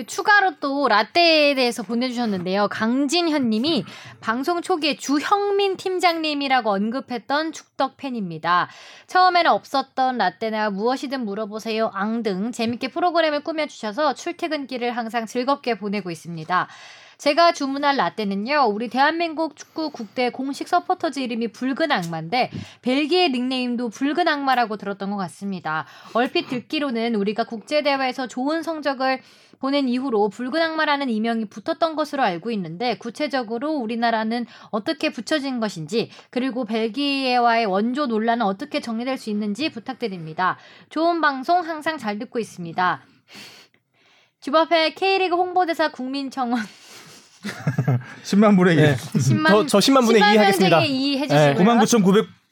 그 추가로 또 라떼에 대해서 보내주셨는데요. 강진현님이 방송 초기에 주영민 팀장님이라고 언급했던 축덕 팬입니다. 처음에는 없었던 라떼나 무엇이든 물어보세요 앙등 재밌게 프로그램을 꾸며주셔서 출퇴근길을 항상 즐겁게 보내고 있습니다. 제가 주문한 라떼는요, 우리 대한민국 축구 국대 공식 서포터즈 이름이 붉은 악마인데, 벨기에 닉네임도 붉은 악마라고 들었던 것 같습니다. 얼핏 듣기로는 우리가 국제 대회에서 좋은 성적을 보낸 이후로 붉은 악마라는 이명이 붙었던 것으로 알고 있는데 구체적으로 우리나라는 어떻게 붙여진 것인지 그리고 벨기에와의 원조 논란은 어떻게 정리될 수 있는지 부탁드립니다. 좋은 방송 항상 잘 듣고 있습니다. 주바페 K리그 홍보대사 국민청원 [laughs] 10만 분의 1. 네. 10만 저- 저 10만 분의 2 하겠습니다. 명에게 2 해주시고요.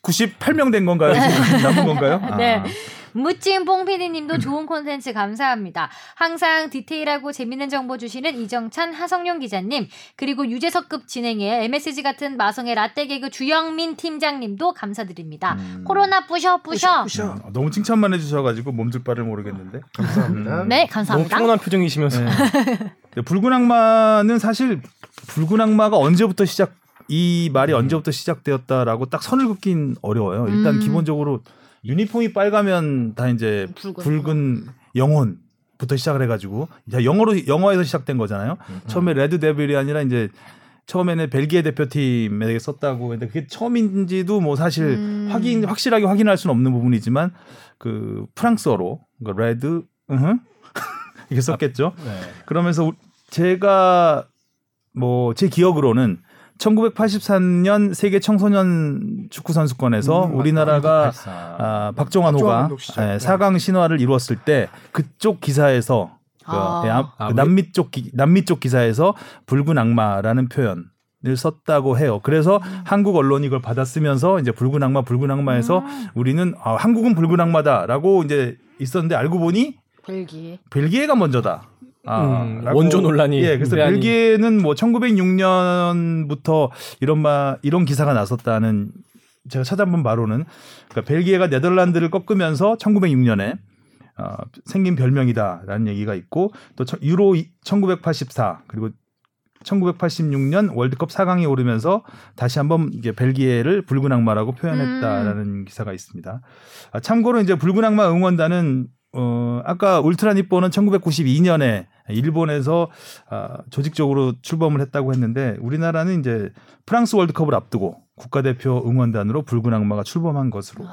99,998명 된 건가요? 지금 남은 건가요? [laughs] 네. 아. 무찜 뽕피디님도 좋은 콘텐츠 감사합니다. 항상 디테일하고 재밌는 정보 주시는 이정찬, 하성룡 기자님, 그리고 유재석급 진행의 MSG 같은 마성의 라떼 개그 주영민 팀장님도 감사드립니다. 음. 코로나 뿌셔 뿌셔. 아, 너무 칭찬만 해주셔가지고 몸둘 바를 모르겠는데. 감사합니다. 네, 너무 감사합니다. 평온한 표정이시면서. 네. 붉은 악마는 사실 붉은 악마가 언제부터 시작 이 말이 언제부터 시작되었다라고 딱 선을 긋긴 어려워요. 일단 음. 기본적으로 유니폼이 빨가면 다 이제 붉은. 붉은, 영혼 부터 시작을 해가지고 자, 영어로 영어에서 시작된 거잖아요. 처음에 Red Devil이 아니라 이제 처음에는 벨기에 대표팀에게 썼다고 했는데 그게 처음인지도 뭐 사실 음. 확인 확실하게 확인할 수는 없는 부분이지만 그 프랑스어로 그러니까 red 으흠 [laughs] 이게 썼겠죠. 네. 그러면서 우- 제가 뭐 제 기억으로는 1983년 세계 청소년 축구 선수권에서 음, 우리나라가 84. 아, 박종환 박종환 호가 감독 시절. 예, 네. 4강 신화를 이루었을 때 그쪽 기사에서 그, 아. 예, 아, 아, 그 남미 쪽 기, 남미 쪽 기사에서 붉은 악마라는 표현을 썼다고 해요. 그래서 한국 언론이 이걸 받아쓰면서 이제 붉은 악마 붉은 악마에서 우리는 아, 한국은 붉은 악마다라고 이제 있었는데 알고 보니 벨기에. 벨기에가 먼저다. 아, 음, 원조 논란이 예, 그래서 대안이- 벨기에는 뭐 1906년부터 이런 마 이런 기사가 났었다는 제가 찾아본 바로는 그러니까 벨기에가 네덜란드를 꺾으면서 1906년에 어, 생긴 별명이다라는 얘기가 있고 또 천- 유로 이- 1984 그리고 1986년 월드컵 4강에 오르면서 다시 한번 이게 벨기에를 붉은 악마라고 표현했다라는 기사가 있습니다. 아, 참고로 이제 붉은 악마 응원단은 어, 아까 울트라 니뽀는 1992년에 일본에서 아, 조직적으로 출범을 했다고 했는데 우리나라는 이제 프랑스 월드컵을 앞두고 국가대표 응원단으로 붉은 악마가 출범한 것으로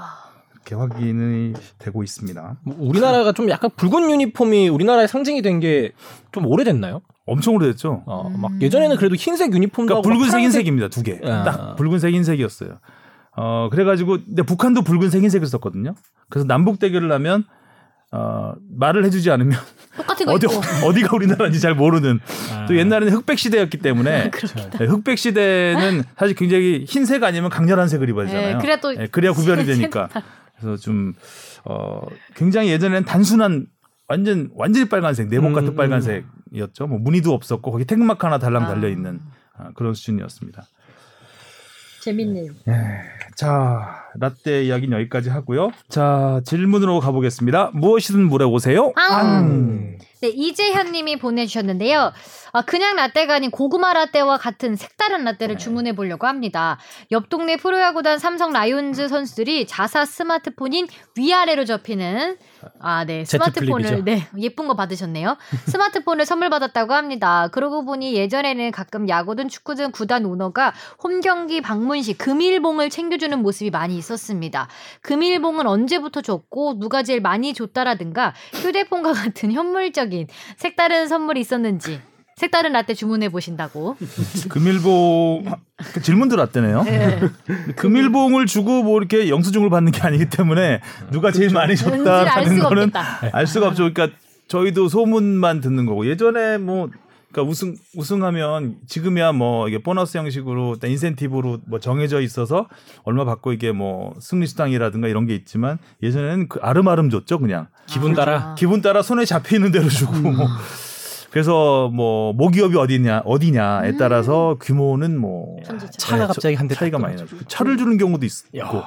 이렇게 확인이 되고 있습니다. 뭐 우리나라가 좀 약간 붉은 유니폼이 우리나라의 상징이 된 게 좀 오래됐나요? 엄청 오래됐죠. 어, 음. 막 예전에는 그래도 흰색 유니폼도 그러니까 붉은색 흰색입니다 두 개. 아. 딱 붉은색 흰색이었어요. 어 그래가지고 근데 북한도 붉은색 흰색을 썼거든요. 그래서 남북 대결을 하면 어 말을 해주지 않으면 어디. [laughs] 어디가 우리나라인지 잘 모르는 아. 또 옛날에는 흑백 시대였기 때문에 [laughs] 네, 흑백 시대는 사실 굉장히 흰색 아니면 강렬한 색을 입어야 되잖아요. 예, 그래야 또 예, 그래야 구별이 되니까. 그래서 좀 어, 굉장히 예전에는 단순한 완전 완전히 빨간색 내복 같은 음, 빨간색이었죠. 뭐 무늬도 없었고 거기 택마크 하나 달랑 아. 달려 있는 아, 그런 수준이었습니다. 재밌네요. 자 라떼 이야기는 여기까지 하고요. 자 질문으로 가보겠습니다. 무엇이든 물어보세요. 앙. 네, 이재현 님이 보내주셨는데요. 아, 그냥 라떼가 아닌 고구마 라떼와 같은 색다른 라떼를 주문해 보려고 합니다. 옆 동네 프로야구단 삼성 라이온즈 선수들이 자사 스마트폰인 위아래로 접히는 아, 네. 스마트폰을 플립이죠. 네, 예쁜 거 받으셨네요. [laughs] 스마트폰을 선물 받았다고 합니다. 그러고 보니 예전에는 가끔 야구든 축구든 구단 오너가 홈 경기 방문 시 금일봉을 챙겨주는 모습이 많이 있었습니다. 금일봉은 언제부터 줬고 누가 제일 많이 줬다라든가 휴대폰과 [laughs] 같은 현물적인 색다른 선물이 있었는지 색다른 라떼 주문해 보신다고. [laughs] 금일봉 그 질문 들어왔대네요. 네. [laughs] 금일봉을 주고 뭐 이렇게 영수증을 받는 게 아니기 때문에 누가 제일 많이 뭔지를 알 줬다라는 거는 없겠다. 알 수가 없죠. 그러니까 저희도 소문만 듣는 거고 예전에 뭐 그러니까 우승 우승하면 지금이야 뭐 이게 보너스 형식으로 일단 인센티브로 뭐 정해져 있어서 얼마 받고 이게 뭐 승리 수당이라든가 이런 게 있지만 예전에는 그 아름아름 줬죠 그냥. 기분 따라. 기분 따라 손에 잡히는 대로 주고. 뭐 그래서 뭐 모기업이 어디냐 어디냐에 따라서 규모는 뭐 천지차. 차가 갑자기 한 대 차이가 많이 나죠. 차를 주는 경우도 있고.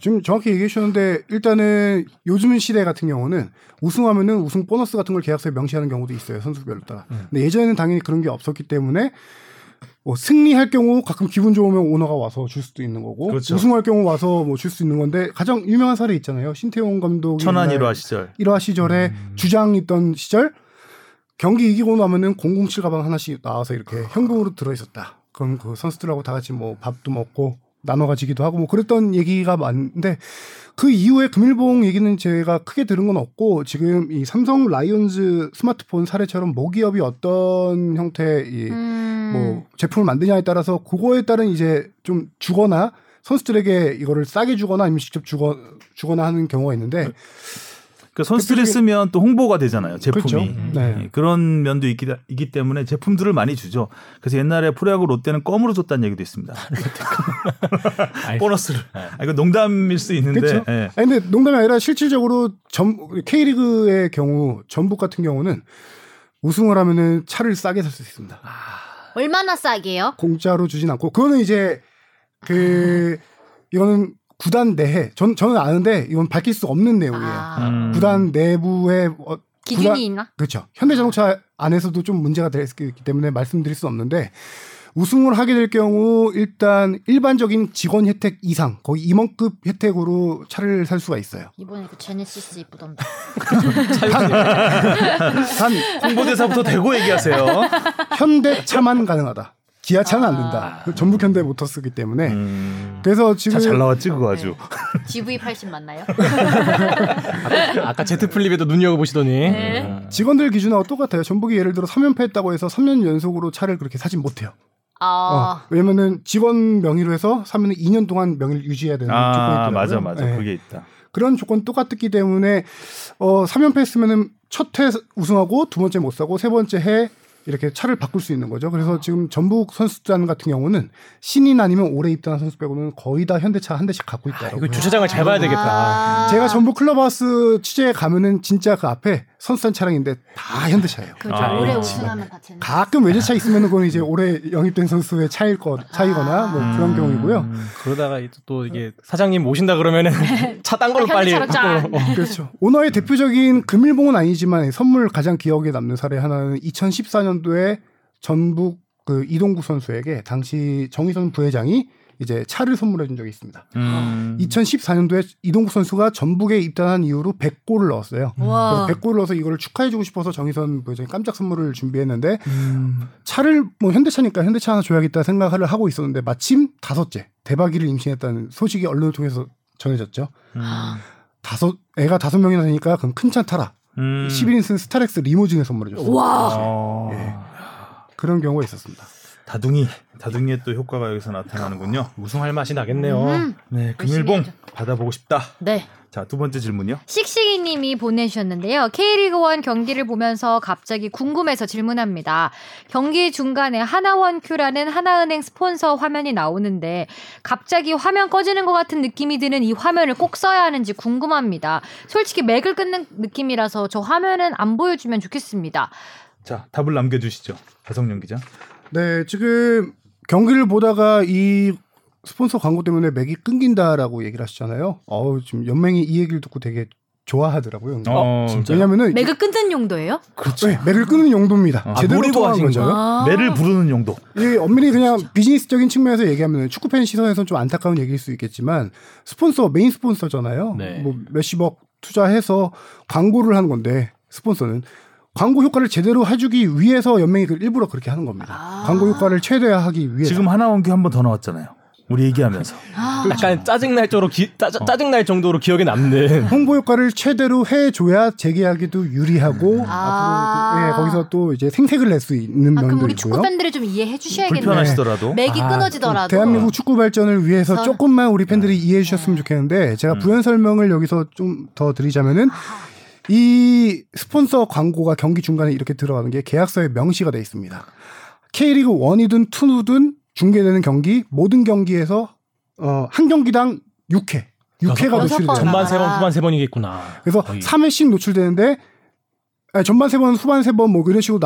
지금 정확히 얘기해 주셨는데 일단은 요즘 시대 같은 경우는 우승하면은 우승 보너스 같은 걸 계약서에 명시하는 경우도 있어요 선수별로 따라. 근데 예전에는 당연히 그런 게 없었기 때문에 뭐 승리할 경우 가끔 기분 좋으면 오너가 와서 줄 수도 있는 거고 그렇죠. 우승할 경우 와서 뭐 줄 수 있는 건데 가장 유명한 사례 있잖아요 신태용 감독이 천안 1화 시절. 1화 시절에 주장 있던 시절 경기 이기고 나면은 007 가방 하나씩 나와서 이렇게 현금으로 들어 있었다. 그럼 그 선수들하고 다 같이 뭐 밥도 먹고 나눠 가지기도 하고 뭐 그랬던 얘기가 많은데 그 이후에 금일봉 얘기는 제가 크게 들은 건 없고 지금 이 삼성 라이온즈 스마트폰 사례처럼 모기업이 어떤 형태의 이 음. 뭐 제품을 만드냐에 따라서 그거에 따른 이제 좀 주거나 선수들에게 이거를 싸게 주거나 아니면 직접 주거 주거나 하는 경우가 있는데 그 선수들이 쓰면 또 홍보가 되잖아요. 제품이. 그렇죠. 네. 예, 그런 면도 있기, 있기 때문에 제품들을 많이 주죠. 그래서 옛날에 프로야구 롯데는 껌으로 줬다는 얘기도 있습니다. [laughs] [laughs] 보너스를. 아, 이거 농담일 수 있는데. 그렇죠. 예. 아니, 근데 농담이 아니라 실질적으로 전 K리그의 경우 전북 같은 경우는 우승을 하면은 차를 싸게 살 수 있습니다. 얼마나 싸게요? 공짜로 주진 않고 그거는 이제 그 [laughs] 이거는 구단 내에 전 저는 아는데 이건 밝힐 수 없는 내용이에요. 아, 음. 구단 내부의 어, 기준이 구단- 있나? 그렇죠. 현대자동차 안에서도 좀 문제가 될 수 있기 때문에 말씀드릴 수 없는데 우승을 하게 될 경우 일단 일반적인 직원 혜택 이상 거의 임원급 혜택으로 차를 살 수가 있어요. 이번에 그 제네시스 이쁘던데. 단 홍보대사부터 대고 얘기하세요. 현대차만 가능하다. 기아차는 안 된다. 전북 현대 모터스기 때문에 음, 그래서 지금 차잘 나왔지 그거 아주. GV80 맞나요? 아까 제트 플립에도 눈여겨 보시더니 네. 직원들 기준하고 똑같아요. 전북이 예를 들어 3연패했다고 해서 3년 연속으로 차를 그렇게 사진 못해요. 아, 어, 왜냐면은 직원 명의로 해서 사면 2년 동안 명의를 유지해야 되는 조건이 아 있더라고요. 맞아 맞아 네. 그게 있다. 그런 조건 똑같기 때문에 어 3연패 했으면은 첫 해 우승하고 두 번째 못 사고 세 번째 해 이렇게 차를 바꿀 수 있는 거죠. 그래서 지금 전북 선수단 같은 경우는 신인 아니면 올해 입단한 선수 빼고는 거의 다 현대차 한 대씩 갖고 있다라고. 이거 주차장을 잘 봐야 되겠다. 아. 제가 전북 클럽하우스 취재에 가면은 진짜 그 앞에 선수단 차량인데 다 현대차예요. 그죠. 아, 올해. 우승하면 다 쟤네. 가끔 외제차 있으면은 그건 이제 올해 영입된 선수의 차일 거 차이거나 뭐 그런 경우이고요. 음, 그러다가 또 이게 사장님 모신다 그러면은 [laughs] 차 딴 걸로 아, 빨리. 어. 그렇죠. 오너의 대표적인 금일봉은 아니지만 선물 가장 기억에 남는 사례 하나는 2014년도에 전북 그 이동구 선수에게 당시 정의선 부회장이 이제 차를 선물해 준 적이 있습니다. 음. 2014년도에 이동구 선수가 전북에 입단한 이후로 100골을 넣었어요. 와. 그래서 100골을 넣어서 이거를 축하해 주고 싶어서 정의선 부회장이 깜짝 선물을 준비했는데 음. 차를 뭐 현대차니까 현대차 하나 줘야겠다 생각을 하고 있었는데 마침 다섯째 대박이를 임신했다는 소식이 언론을 통해서 전해졌죠. 음. 다섯 애가 다섯 명이나 되니까 그럼 큰 차 타라. 음. 11인승 스타렉스 리모진을 선물해 줬어요. 와. 어. 예. 그런 경우가 있었습니다. 다둥이 다둥이의 또 효과가 여기서 나타나는군요. 우승할 맛이 나겠네요. 음. 네, 금일봉. 받아보고 싶다. 네. 자, 두 번째 질문이요. 씩씩이님이 보내주셨는데요. K리그1 경기를 보면서 갑자기 궁금해서 질문합니다. 경기 중간에 하나원큐라는 하나은행 스폰서 화면이 나오는데 갑자기 화면 꺼지는 것 같은 느낌이 드는 이 화면을 꼭 써야 하는지 궁금합니다. 솔직히 맥을 끊는 느낌이라서 저 화면은 안 보여주면 좋겠습니다. 자, 답을 남겨주시죠. 배성영 기자. 네, 지금 경기를 보다가 이 스폰서 광고 때문에 맥이 끊긴다라고 얘기를 하시잖아요. 어우, 지금 연맹이 이 얘기를 듣고 되게 좋아하더라고요. 어, 진짜? 왜냐면은 맥을 끊는 용도예요? 네, 맥을 끊는 용도입니다. 아, 제대로 하신 거죠. 아. 매를 부르는 용도. 이 엄밀히 그냥 비즈니스적인 측면에서 얘기하면 축구 팬 시선에서는 좀 안타까운 얘기일 수 있겠지만 스폰서 메인 스폰서잖아요. 네. 뭐 몇십억 투자해서 광고를 하는 건데 스폰서는 광고 효과를 제대로 해주기 위해서 연맹이 그 일부러 그렇게 하는 겁니다. 아. 광고 효과를 최대화하기 위해서. 지금 하나원큐 한번 더 나왔잖아요. 우리 얘기하면서. 아, 약간 짜증 날 정도로 기, 짜, 짜증날 정도로 기억에 남는 [laughs] 홍보 효과를 최대로 해줘야 재계약에도 유리하고 아. 앞으로 그- 예, 거기서 또 이제 생색을 낼 수 있는 아, 그럼 면도 우리 있고요. 축구 팬들이 좀 이해해 주셔야겠네요. 불편하시더라도. 맥이 아, 끊어지더라도. 대한민국 축구 발전을 위해서 그래서- 조금만 우리 팬들이 이해해 주셨으면 좋겠는데 제가 음. 부연 설명을 여기서 좀 더 드리자면은 이 스폰서 광고가 경기 중간에 이렇게 들어가는 게 계약서에 명시가 돼 있습니다. K리그 1이든 2든 중계되는 경기 모든 경기에서 어, 한 경기당 6회 6회가 여섯 노출이 번. 돼요. 전반 세번 아. 후반 세 번이겠구나. 그래서 거의. 3회씩 노출되는데 아니, 전반 세 번, 후반 세번뭐 이런 식으로.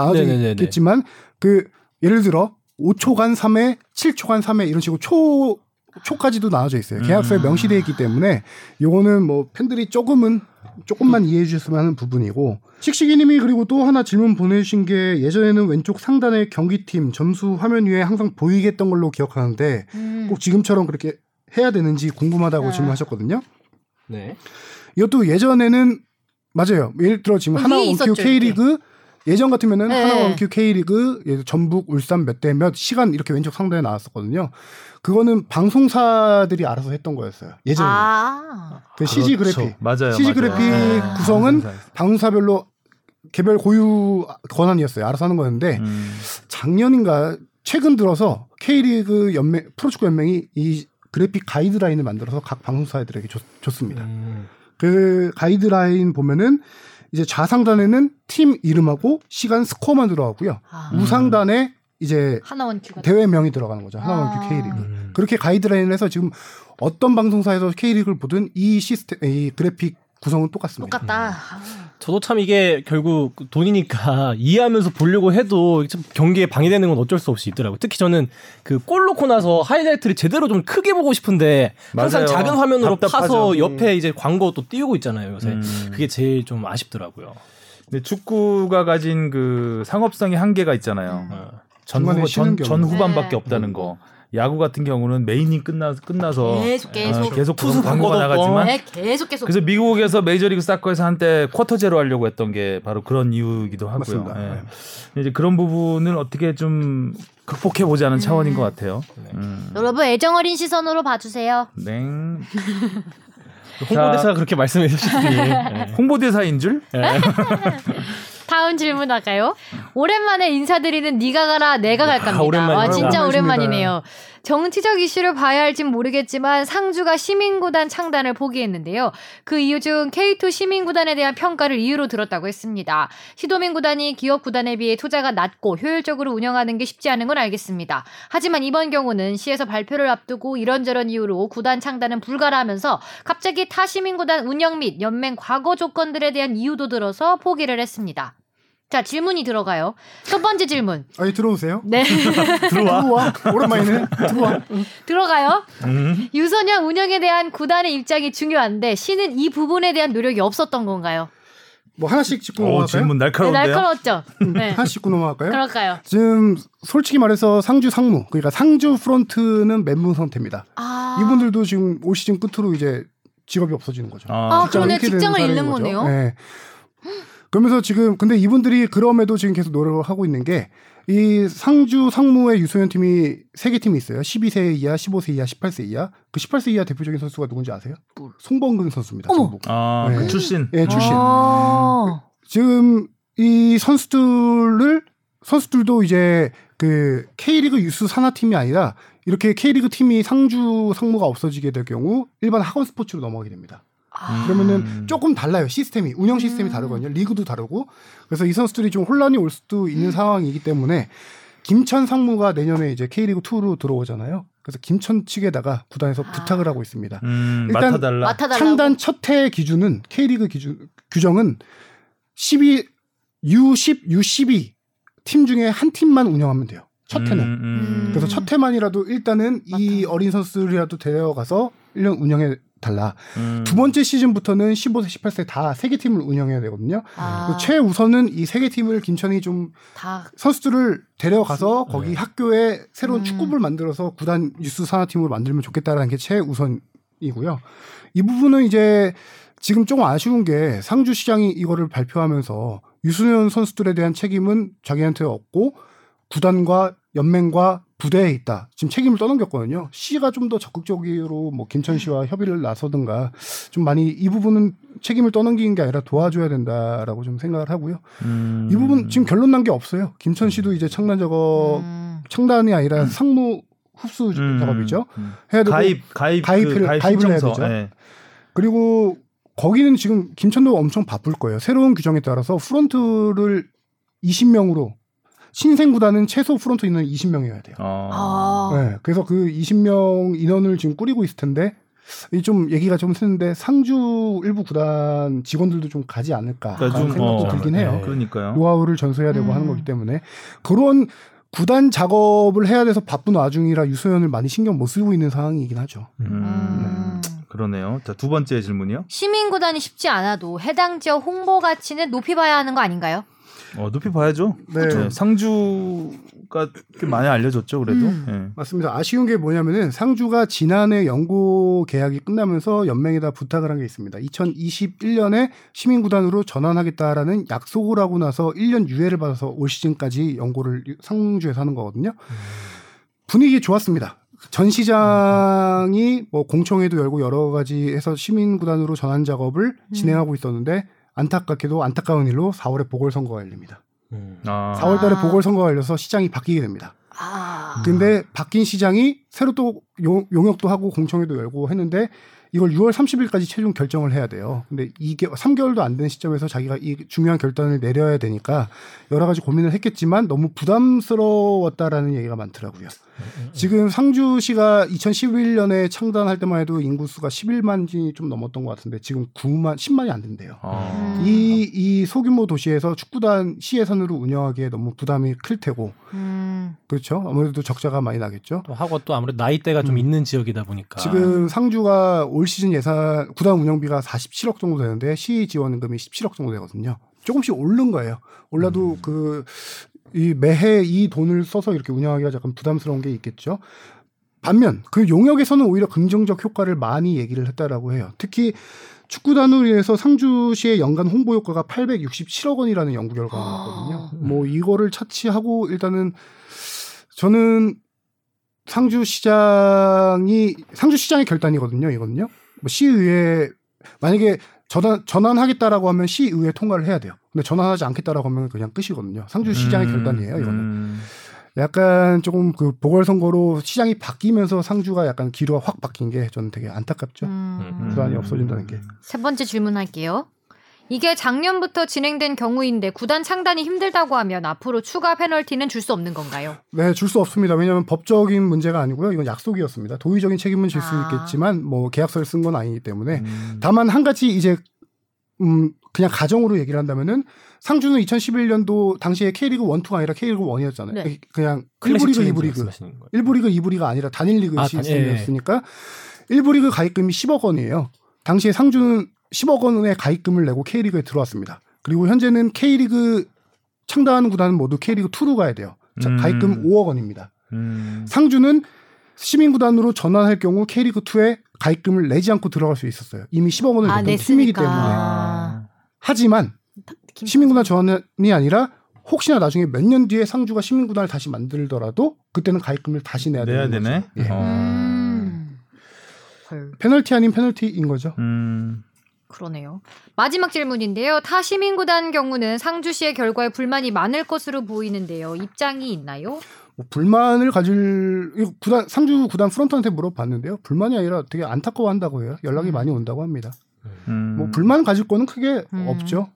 있겠지만 그 예를 들어 5초간 3회, 7초간 3회 이런 식으로 초 초까지도 나눠져 있어요. 계약서에 음. 명시되어 있기 때문에 요거는 뭐 팬들이 조금은 조금만 이해해 주셨으면 하는 부분이고 씩씩이님이 그리고 또 하나 질문 보내주신 게 예전에는 왼쪽 상단에 경기팀 점수 화면 위에 항상 보이게 했던 걸로 기억하는데 음. 꼭 지금처럼 그렇게 해야 되는지 궁금하다고 네. 질문하셨거든요. 네. 이것도 예전에는 맞아요. 예를 들어 지금 위에 하나 원큐 K리그 예전 같으면은 네. 하나 원큐 K리그 전북 울산 몇 대 몇 시간 이렇게 왼쪽 상단에 나왔었거든요. 그거는 방송사들이 알아서 했던 거였어요. 예전에. 아. 그 CG 그렇죠. 그래픽. 맞아요. CG 맞아요. 그래픽 네. 구성은 방송사별로 개별 고유 권한이었어요. 알아서 하는 거였는데 음. 작년인가 최근 들어서 K리그 연맹 프로축구 연맹이 이 그래픽 가이드라인을 만들어서 각 방송사들에게 줬, 줬습니다. 음. 그 가이드라인 보면은 이제 좌상단에는 팀 이름하고 시간 스코어만 들어가고요. 아. 우상단에 이제 대회명이 들어가는 거죠. 아. 하나원큐 K리그. 음. 그렇게 가이드라인을 해서 지금 어떤 방송사에서 K리그를 보든 이 시스템, 이 그래픽 구성은 똑같습니다. 똑같다. 음. 아. 저도 참 이게 결국 돈이니까 [laughs] 이해하면서 보려고 해도 좀 경기에 방해되는 건 어쩔 수 없이 있더라고요. 특히 저는 그 골 넣고 나서 하이라이트를 제대로 좀 크게 보고 싶은데 항상 맞아요. 작은 화면으로 답답하죠. 파서 옆에 이제 광고 또 띄우고 있잖아요. 요새 음. 그게 제일 좀 아쉽더라고요. 근데 축구가 가진 그 상업성의 한계가 있잖아요. 어. 전, 중간에 후반, 쉬는 전, 경우. 전 후반밖에 네. 없다는 거. 야구 같은 경우는 메인이 끝나 끝나서 계속 계속 어, 계속 투수 광고가. 나가지만 네, 계속 계속 그래서 미국에서 메이저리그 사커에서 한때 쿼터 제로 하려고 했던 게 바로 그런 이유이기도 하고요. 예. 이제 그런 부분을 어떻게 좀 극복해 보자는 차원인 것 같아요. 음. 여러분 애정 어린 시선으로 봐주세요. 네. 홍보대사가 그렇게 말씀해 주시더니 네. [laughs] 홍보대사인 줄? 다음 질문 할까요? 오랜만에 인사드리는 네가 가라 내가 갈 겁니다. 오랜만이다. 와 진짜. 오랜만이네요. 정치적 이슈를 봐야 할진 모르겠지만 상주가 시민구단 창단을 포기했는데요. 그 이유 중 K2 시민구단에 대한 평가를 이유로 들었다고 했습니다. 시도민구단이 기업구단에 비해 투자가 낮고 효율적으로 운영하는 게 쉽지 않은 건 알겠습니다. 하지만 이번 경우는 시에서 발표를 앞두고 이런저런 이유로 구단 창단은 불가라하면서 갑자기 타 시민구단 운영 및 연맹 과거 조건들에 대한 이유도 들어서 포기를 했습니다. 자, 질문이 들어가요. 첫 번째 질문. 아니 들어오세요. 네. [laughs] 들어와. 오랜만이네. 들어와. 들어가요. 음. 유소년 운영에 대한 구단의 입장이 중요한데 시는 이 부분에 대한 노력이 없었던 건가요? 뭐 하나씩 짚고 오, 넘어갈까요? 질문 네, 날카로운데요. 날카로웠죠. 네. [laughs] 하나씩 짚고 넘어갈까요? 그럴까요? 지금 솔직히 말해서 상주 상무 그러니까 상주 프론트는 멘붕 상태입니다. 아. 이분들도 지금 올 시즌 끝으로 이제 직업이 없어지는 거죠. 아, 그러네. 잃게 되는 직장을 잃는 거죠. 거네요. 네. [laughs] 그러면서 지금 근데 이분들이 그럼에도 지금 계속 노력을 하고 있는 게 이 상주 상무의 유소년 팀이 세 개 팀이 있어요. 12세 이하, 15세 이하, 18세 이하. 그 18세 이하 대표적인 선수가 누군지 아세요? 송범근 선수입니다. 어머. 전북. 아, 네. 그 출신. 예, 출신. 아. 지금 이 선수들을 선수들도 이제 그 K리그 유스 산하 팀이 아니라 이렇게 K리그 팀이 상주 상무가 없어지게 될 경우 일반 학원 스포츠로 넘어가게 됩니다. 아. 그러면은 음. 조금 달라요 시스템이 운영 시스템이 음. 다르거든요 리그도 다르고 그래서 이 선수들이 좀 혼란이 올 수도 있는 상황이기 때문에 김천 상무가 내년에 이제 K리그 2로 들어오잖아요. 그래서 김천 측에다가 구단에서 아. 부탁을 하고 있습니다. 음, 일단 맡아달라. 창단 첫 해 기준은 K리그 기준 규정은 12 U10, U12 팀 중에 한 팀만 운영하면 돼요. 첫 해는. 음, 음. 그래서 첫 해만이라도 일단은 이 어린 선수들이라도 데려가서 1년 운영해 달라. 음. 두 번째 시즌부터는 15세, 18세 다 세 개 팀을 운영해야 되거든요. 아. 최우선은 이 세 개 팀을 김천이 좀 다 선수들을 데려가서 거기 학교에 새로운 음. 축구부를 만들어서 구단 유스 산하팀으로 만들면 좋겠다라는 게 최우선이고요. 이 부분은 이제 지금 조금 아쉬운 게 상주 시장이 이거를 발표하면서 유소년 선수들에 대한 책임은 자기한테 없고 구단과 연맹과 부대에 있다. 지금 책임을 떠넘겼거든요. 시가 좀 더 적극적으로 뭐 김천 시와 협의를 나서든가 좀 많이 이 부분은 책임을 떠넘기는 게 아니라 도와줘야 된다라고 좀 생각을 하고요. 음. 이 부분 지금 결론 난 게 없어요. 김천 시도 이제 창단 작업 음. 창단이 아니라 상무 흡수 음. 작업이죠. 음. 해야 되고 가입 가입 가입을- 그 가입 가입을 해야. 되죠. 예. 그리고 거기는 지금 김천도 엄청 바쁠 거예요. 새로운 규정에 따라서 프론트를 20명으로 신생 구단은 최소 프론트 인원 20명이어야 돼요. 어. 아. 네, 그래서 그 20명 인원을 지금 꾸리고 있을 텐데 이좀 얘기가 좀 새는데 상주 일부 구단 직원들도 좀 가지 않을까 그러니까 하는 좀, 생각도 어, 들긴 해요. 네. 그러니까요. 노하우를 전수해야 되고 음. 하는 거기 때문에 그런 구단 작업을 해야 돼서 바쁜 와중이라 유소연을 많이 신경 못 쓰고 있는 상황이긴 하죠. 음. 음. 그러네요. 자, 두 번째 질문이요. 시민 구단이 쉽지 않아도 해당 지역 홍보 가치는 높이 봐야 하는 거 아닌가요? 어, 높이 봐야죠. 네. 네, 상주가 꽤 많이 알려졌죠, 그래도. 음. 예. 맞습니다. 아쉬운 게 뭐냐면은 상주가 지난해 연고 계약이 끝나면서 연맹에다 부탁을 한 게 있습니다. 2021년에 시민구단으로 전환하겠다라는 약속을 하고 나서 1년 유예를 받아서 올 시즌까지 연고를 상주에서 하는 거거든요. 분위기 좋았습니다. 전 시장이 뭐 공청회도 열고 여러 가지 해서 시민구단으로 전환 작업을 진행하고 있었는데 안타깝게도 안타까운 일로 4월에 보궐선거가 열립니다. 음. 아. 4월 달에 아. 보궐선거가 열려서 시장이 바뀌게 됩니다. 아. 근데 바뀐 시장이 새로 또 용, 용역도 하고 공청회도 열고 했는데 이걸 6월 30일까지 최종 결정을 해야 돼요. 근데 이게 3개월도 안 된 시점에서 자기가 이 중요한 결단을 내려야 되니까 여러 가지 고민을 했겠지만 너무 부담스러웠다라는 얘기가 많더라고요. 지금 상주시가 2011년에 창단할 때만 해도 인구수가 11만이 좀 넘었던 것 같은데 지금 9만, 10만이 안 된대요. 아. 음. 이, 이 소규모 도시에서 축구단 시 예산으로 운영하기에 너무 부담이 클 테고, 음. 그렇죠? 아무래도 적자가 많이 나겠죠. 또 하고 또 아무래도 나이대가 좀 음. 있는 지역이다 보니까 지금 상주가 올 시즌 예산 구단 운영비가 47억 정도 되는데 시 지원금이 17억 정도 되거든요. 조금씩 오른 거예요. 올라도 그 이 매해 이 돈을 써서 이렇게 운영하기가 약간 부담스러운 게 있겠죠. 반면 그 용역에서는 오히려 긍정적 효과를 많이 얘기를 했다라고 해요. 특히 축구단으로 인해서 상주시의 연간 홍보 효과가 867억 원이라는 연구 결과가 나왔거든요. 뭐 이거를 차치하고 일단은 저는 상주 시장이 상주 시장의 결단이거든요. 이거는요. 뭐 시의회 만약에 전환 전환하겠다라고 하면 시의회 통과를 해야 돼요. 근데 전환하지 않겠다라고 하면 그냥 끝이거든요. 상주 시장의 음, 결단이에요. 이거는. 음. 약간 조금 그 보궐선거로 시장이 바뀌면서 상주가 약간 기류가 확 바뀐 게 저는 되게 안타깝죠. 음. 구단이 없어진다는 게. 세 번째 질문할게요. 이게 작년부터 진행된 경우인데 구단 창단이 힘들다고 하면 앞으로 추가 페널티는 줄 수 없는 건가요? 네, 줄 수 없습니다. 왜냐하면 법적인 문제가 아니고요. 이건 약속이었습니다. 도의적인 책임은 질수 아. 있겠지만 뭐 계약서를 쓴 건 아니기 때문에 음. 다만 한 가지 이제 음 그냥 가정으로 얘기를 한다면은 상주는 2011년도 당시에 K리그 1, 2가 아니라 K리그 1이었잖아요. 네. 그냥 클래식 1부 리그, 챌린지 2부 리그. 말씀하시는 거예요. 1부 리그, 2부 리그가 아니라 단일 리그 아, 단- 시스템이었으니까 1부 리그 가입금이 10억 원이에요. 당시에 상주는 10억 원의 가입금을 내고 K리그에 들어왔습니다. 그리고 현재는 K리그 창단하는 구단은 모두 K리그 2로 가야 돼요. 자, 음. 가입금 5억 원입니다. 음. 상주는 시민 구단으로 전환할 경우 K리그 2에 가입금을 내지 않고 들어갈 수 있었어요. 이미 10억 원을 아, 냈던 팀이기 냈으니까. 때문에. 아. 하지만 김- 시민구단 전환이 아니라 혹시나 나중에 몇 년 뒤에 상주가 시민구단을 다시 만들더라도 그때는 가입금을 다시 내야 내야 되는 되네. 거죠. 예. 어. 음. 헐, 페널티 아닌 페널티인 거죠. 음. 그러네요. 마지막 질문인데요. 타 시민구단 경우는 상주시의 결과에 불만이 많을 것으로 보이는데요. 입장이 있나요? 뭐 불만을 가질 구단 상주 구단 프런트한테 물어봤는데요. 불만이 아니라 되게 안타까워한다고 해요. 연락이 음. 많이 온다고 합니다. 음. 뭐 불만 가질 거는 크게 음. 없죠.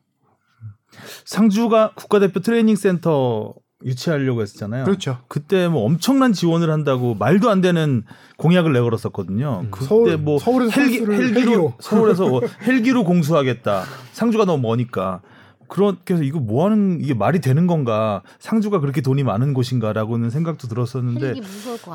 상주가 국가대표 트레이닝 센터 유치하려고 했었잖아요. 그렇죠. 그때 뭐 엄청난 지원을 한다고 말도 안 되는 공약을 내걸었었거든요. 음. 그때 서울- 뭐 서울에서 헬기, 헬기로, 헬기로. 서울에서 뭐 [laughs] 헬기로 공수하겠다. 상주가 너무 머니까. 그렇게 해서 이거 뭐 하는 이게 말이 되는 건가? 상주가 그렇게 돈이 많은 곳인가라고는 생각도 들었었는데.